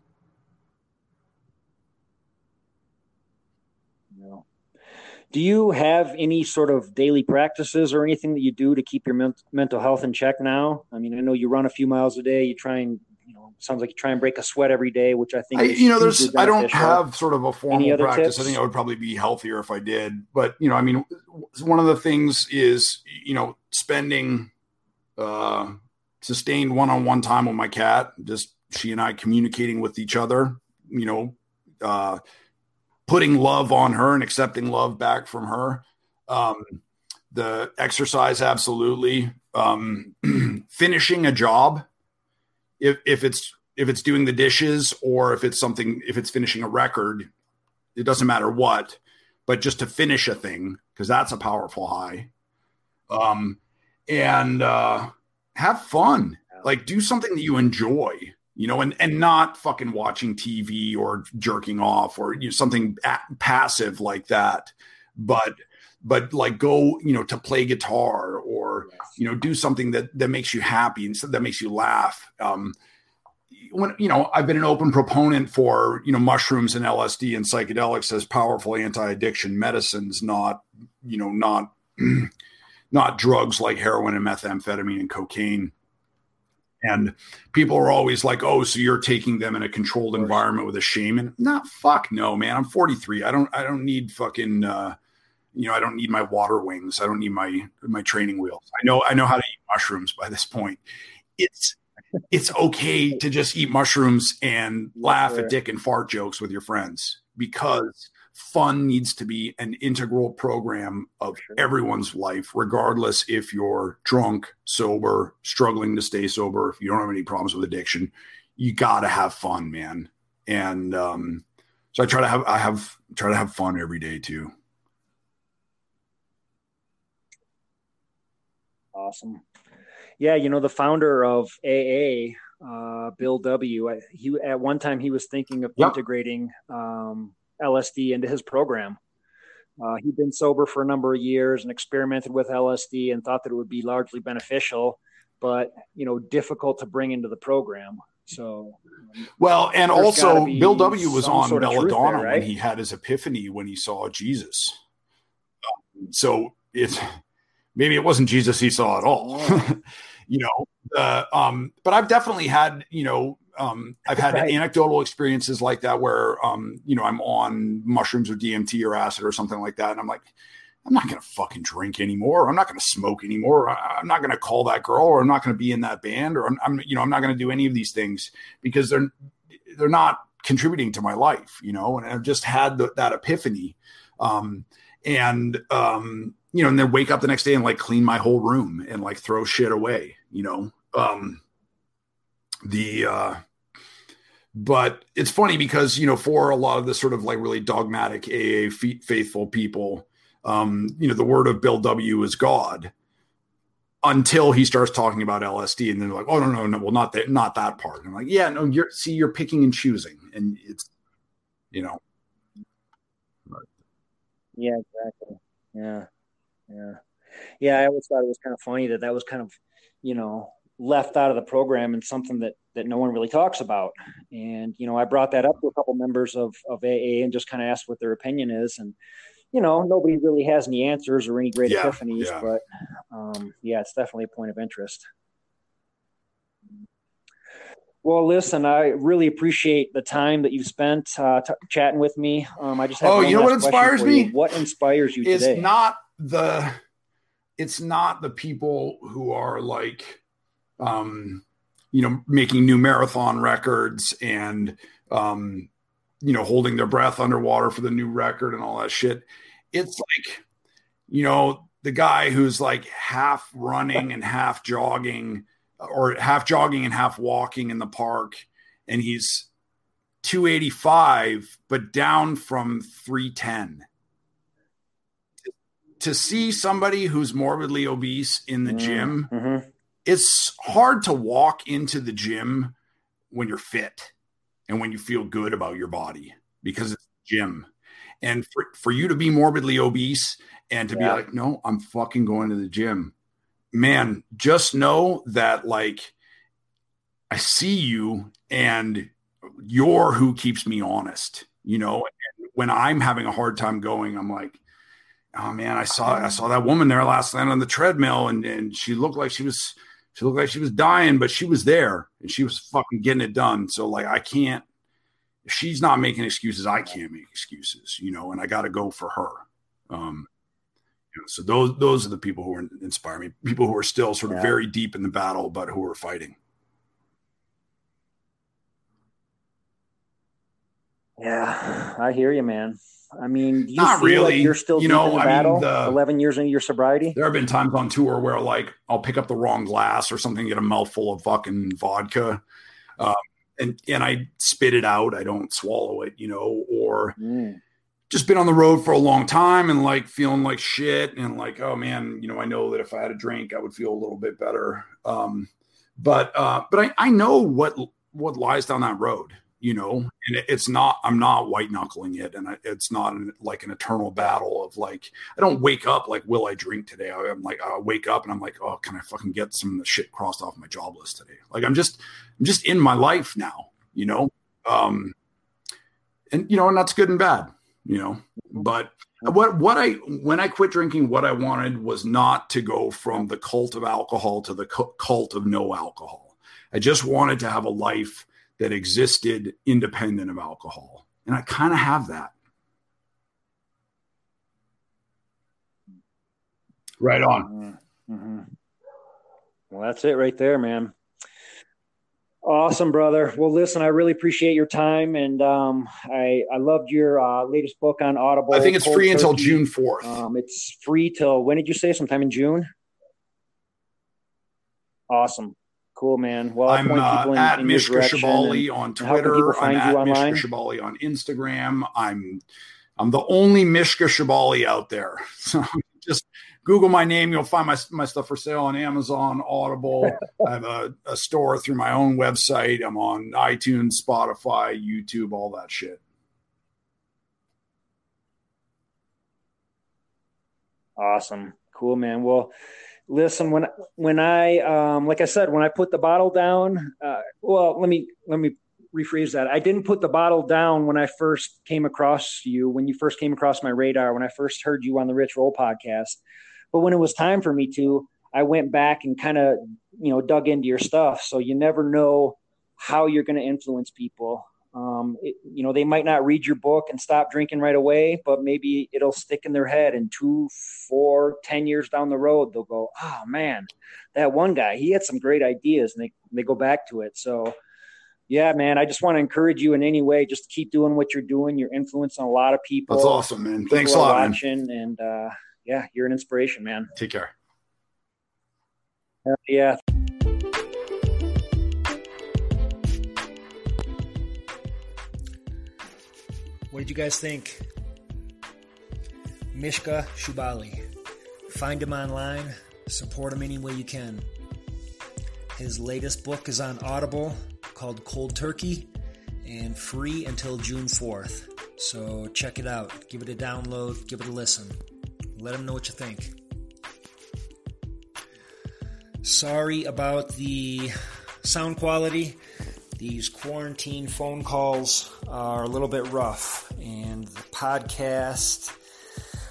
Do you have any sort of daily practices or anything that you do to keep your men- mental health in check now? I mean, I know you run a few miles a day. You try and, sounds like you try and break a sweat every day, which I think, I, you know, there's, I don't have sort of a formal practice. Tips? I think I would probably be healthier if I did. But, you know, I mean, one of the things is, you know, spending, uh, sustained one-on-one time with my cat just she and i communicating with each other you know uh, putting love on her and accepting love back from her um, the exercise absolutely um, <clears throat> finishing a job if, if it's if it's doing the dishes or if it's something if it's finishing a record it doesn't matter what but just to finish a thing because that's a powerful high um, and uh, have fun. Like do something that you enjoy, you know, and and not fucking watching TV or jerking off or you know, something passive like that. But but like go, you know, to play guitar or. You know, do something that that makes you happy and that makes you laugh. Um, when you know, I've been an open proponent for you know mushrooms and LSD and psychedelics as powerful anti-addiction medicines, not you know, not <clears throat> not drugs like heroin and methamphetamine and cocaine. And people are always like, "Oh, so you're taking them in a controlled environment with a shaman?" Not fuck no, man. I'm 43. I don't I don't need fucking uh, you know, I don't need my water wings. I don't need my my training wheels. I know I know how to eat mushrooms by this point. It's it's okay to just eat mushrooms and laugh at dick and fart jokes with your friends because fun needs to be an integral program of sure. everyone's life, regardless if you're drunk, sober, struggling to stay sober, if you don't have any problems with addiction. You got to have fun, man. And um, so I try to have I have try to have fun every day too. Awesome. Yeah, you know the founder of AA, uh, Bill W. He at one time he was thinking of yep. integrating um, LSD into his program. Uh, he'd been sober for a number of years and experimented with LSD and thought that it would be largely beneficial, but you know, difficult to bring into the program. So, um, well, and also Bill W was on belladonna there, right? when he had his epiphany when he saw Jesus. So it's maybe it wasn't Jesus he saw at all, <laughs> you know. Uh, um, but I've definitely had you know um, I've had right. anecdotal experiences like that where, um, you know, I'm on mushrooms or DMT or acid or something like that. And I'm like, I'm not going to fucking drink anymore. I'm not going to smoke anymore. I'm not going to call that girl or I'm not going to be in that band or I'm, I'm you know, I'm not going to do any of these things because they're, they're not contributing to my life, you know, and I've just had the, that epiphany. Um, and, um, you know, and then wake up the next day and like clean my whole room and like throw shit away, you know, um, the, uh, but it's funny because you know for a lot of the sort of like really dogmatic aa faithful people um you know the word of bill w is god until he starts talking about lsd and then like oh no no no well not that not that part. And i'm like yeah no you're see you're picking and choosing and it's you know. Yeah exactly. Yeah yeah yeah i always thought it was kind of funny that that was kind of you know left out of the program and something that that no one really talks about. And you know, I brought that up to a couple members of of AA and just kind of asked what their opinion is. And you know, nobody really has any answers or any great yeah, epiphanies, yeah. but um, yeah, it's definitely a point of interest. Well, listen, I really appreciate the time that you've spent uh, t- chatting with me. Um, I just oh, you know what inspires me? You. What inspires you it's today? not the it's not the people who are like um, you know, making new marathon records and, um, you know, holding their breath underwater for the new record and all that shit. It's like, you know, the guy who's like half running and half jogging or half jogging and half walking in the park and he's 285 but down from 310 to see somebody who's morbidly obese in the gym Mm-hmm. it's hard to walk into the gym when you're fit and when you feel good about your body because it's gym and for, for you to be morbidly obese and to Yeah. be like no i'm fucking going to the gym man just know that like i see you and you're who keeps me honest you know and when i'm having a hard time going i'm like oh man i saw i saw that woman there last night on the treadmill and and she looked like she was she looked like she was dying but she was there and she was fucking getting it done. So like i can't if she's not making excuses i can't make excuses you know and i got to go for her. Um you know, so those those are the people who are, inspire me people who are still sort of Yeah. very deep in the battle but who are fighting Yeah, I hear you, man. I mean, do you Not feel like really. you're still You know, in the I mean, the- Eleven years into your sobriety. There have been times on tour where like I'll pick up the wrong glass or something, get a mouthful of fucking vodka, um, and and I spit it out. I don't swallow it, you know, or Mm. just been on the road for a long time and like feeling like shit and like oh man, you know, I know that if I had a drink, I would feel a little bit better. Um, but uh, but I I know what what lies down that road. You know, and it's not. I'm not white knuckling it, and I, it's not an, like an eternal battle of like I don't wake up like, will I drink today? I, am like, I wake up and I'm like, oh, can I fucking get some of the shit crossed off my job list today? Like, I'm just, I'm just in my life now, you know? Um, and, you know, and that's good and bad, you know? But what, what I, when I quit drinking, what I wanted was not to go from the cult of alcohol to the cult of no alcohol. I just wanted to have a life that existed independent of alcohol. And I kind of have that. Right on. Mm-hmm. Well, that's it right there, man. Awesome, brother. Well, listen, I really appreciate your time, and um, I I loved your uh, latest book on Audible. I think it's Cold free until Turkey. June 4th. Um, it's free till when did you say? Sometime in June. Awesome, cool, man. Well, I'll I'm uh, people in, at in Mishka Shubaly on how can people Twitter. I'm find at you online? Mishka Shubaly on Instagram. I'm I'm the only Mishka Shubaly out there. <laughs> So just Google my name. You'll find my my stuff for sale on Amazon, Audible. <laughs> I have a, a store through my own website. I'm on iTunes, Spotify, YouTube, all that shit. Awesome. Cool, man. Well, listen, when when I um like I said, when I put the bottle down, uh well, let me let me rephrase that. I didn't put the bottle down when I first came across you, when you first came across my radar, when I first heard you on the Rich Roll podcast. But when it was time for me to, I went back and kind of, you know, dug into your stuff. So you never know how you're going to influence people. Um, it, you know, they might not read your book and stop drinking right away, but maybe it'll stick in their head. And two, four, ten years down the road, they'll go, "Oh man, that one guy, he had some great ideas," and they they go back to it. So, yeah, man, I just want to encourage you in any way. Just keep doing what you're doing. You're influencing a lot of people. That's awesome, man. People Thanks a lot, man. and uh, yeah, you're an inspiration, man. Take care. Yeah, What did you guys think? Mishka Shubaly. Find him online, support him any way you can. His latest book is on Audible called Cold Turkey and free until June 4th. So check it out. Give it a download, give it a listen. Let him know what you think. Sorry about the sound quality. These quarantine phone calls are a little bit rough, and the podcast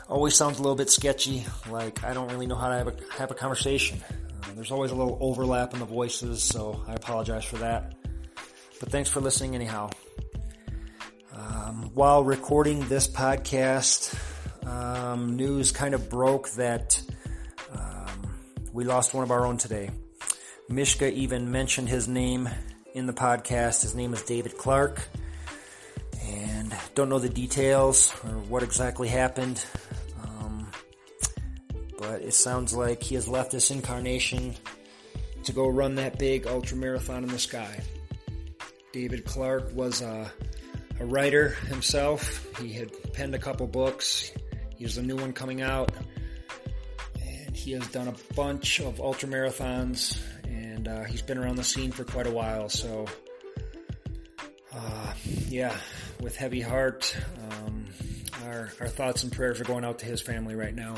always sounds a little bit sketchy. Like I don't really know how to have a have a conversation. Uh, there's always a little overlap in the voices, so I apologize for that. But thanks for listening, anyhow. Um, while recording this podcast, um, news kind of broke that um, we lost one of our own today. Mishka even mentioned his name in the podcast. His name is David Clark. And don't know the details or what exactly happened. Um, but it sounds like he has left this incarnation to go run that big ultra marathon in the sky. David Clark was a, a writer himself. He had penned a couple books. He has a new one coming out. And he has done a bunch of ultra marathons. And uh, he's been around the scene for quite a while. So, uh, yeah, with heavy heart, um, our, our thoughts and prayers are going out to his family right now.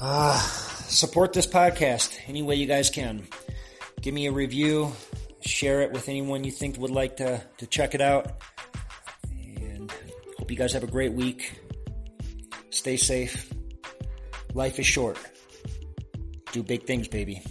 Uh, support this podcast any way you guys can. Give me a review, share it with anyone you think would like to, to check it out. And hope you guys have a great week. Stay safe. Life is short. Do big things, baby.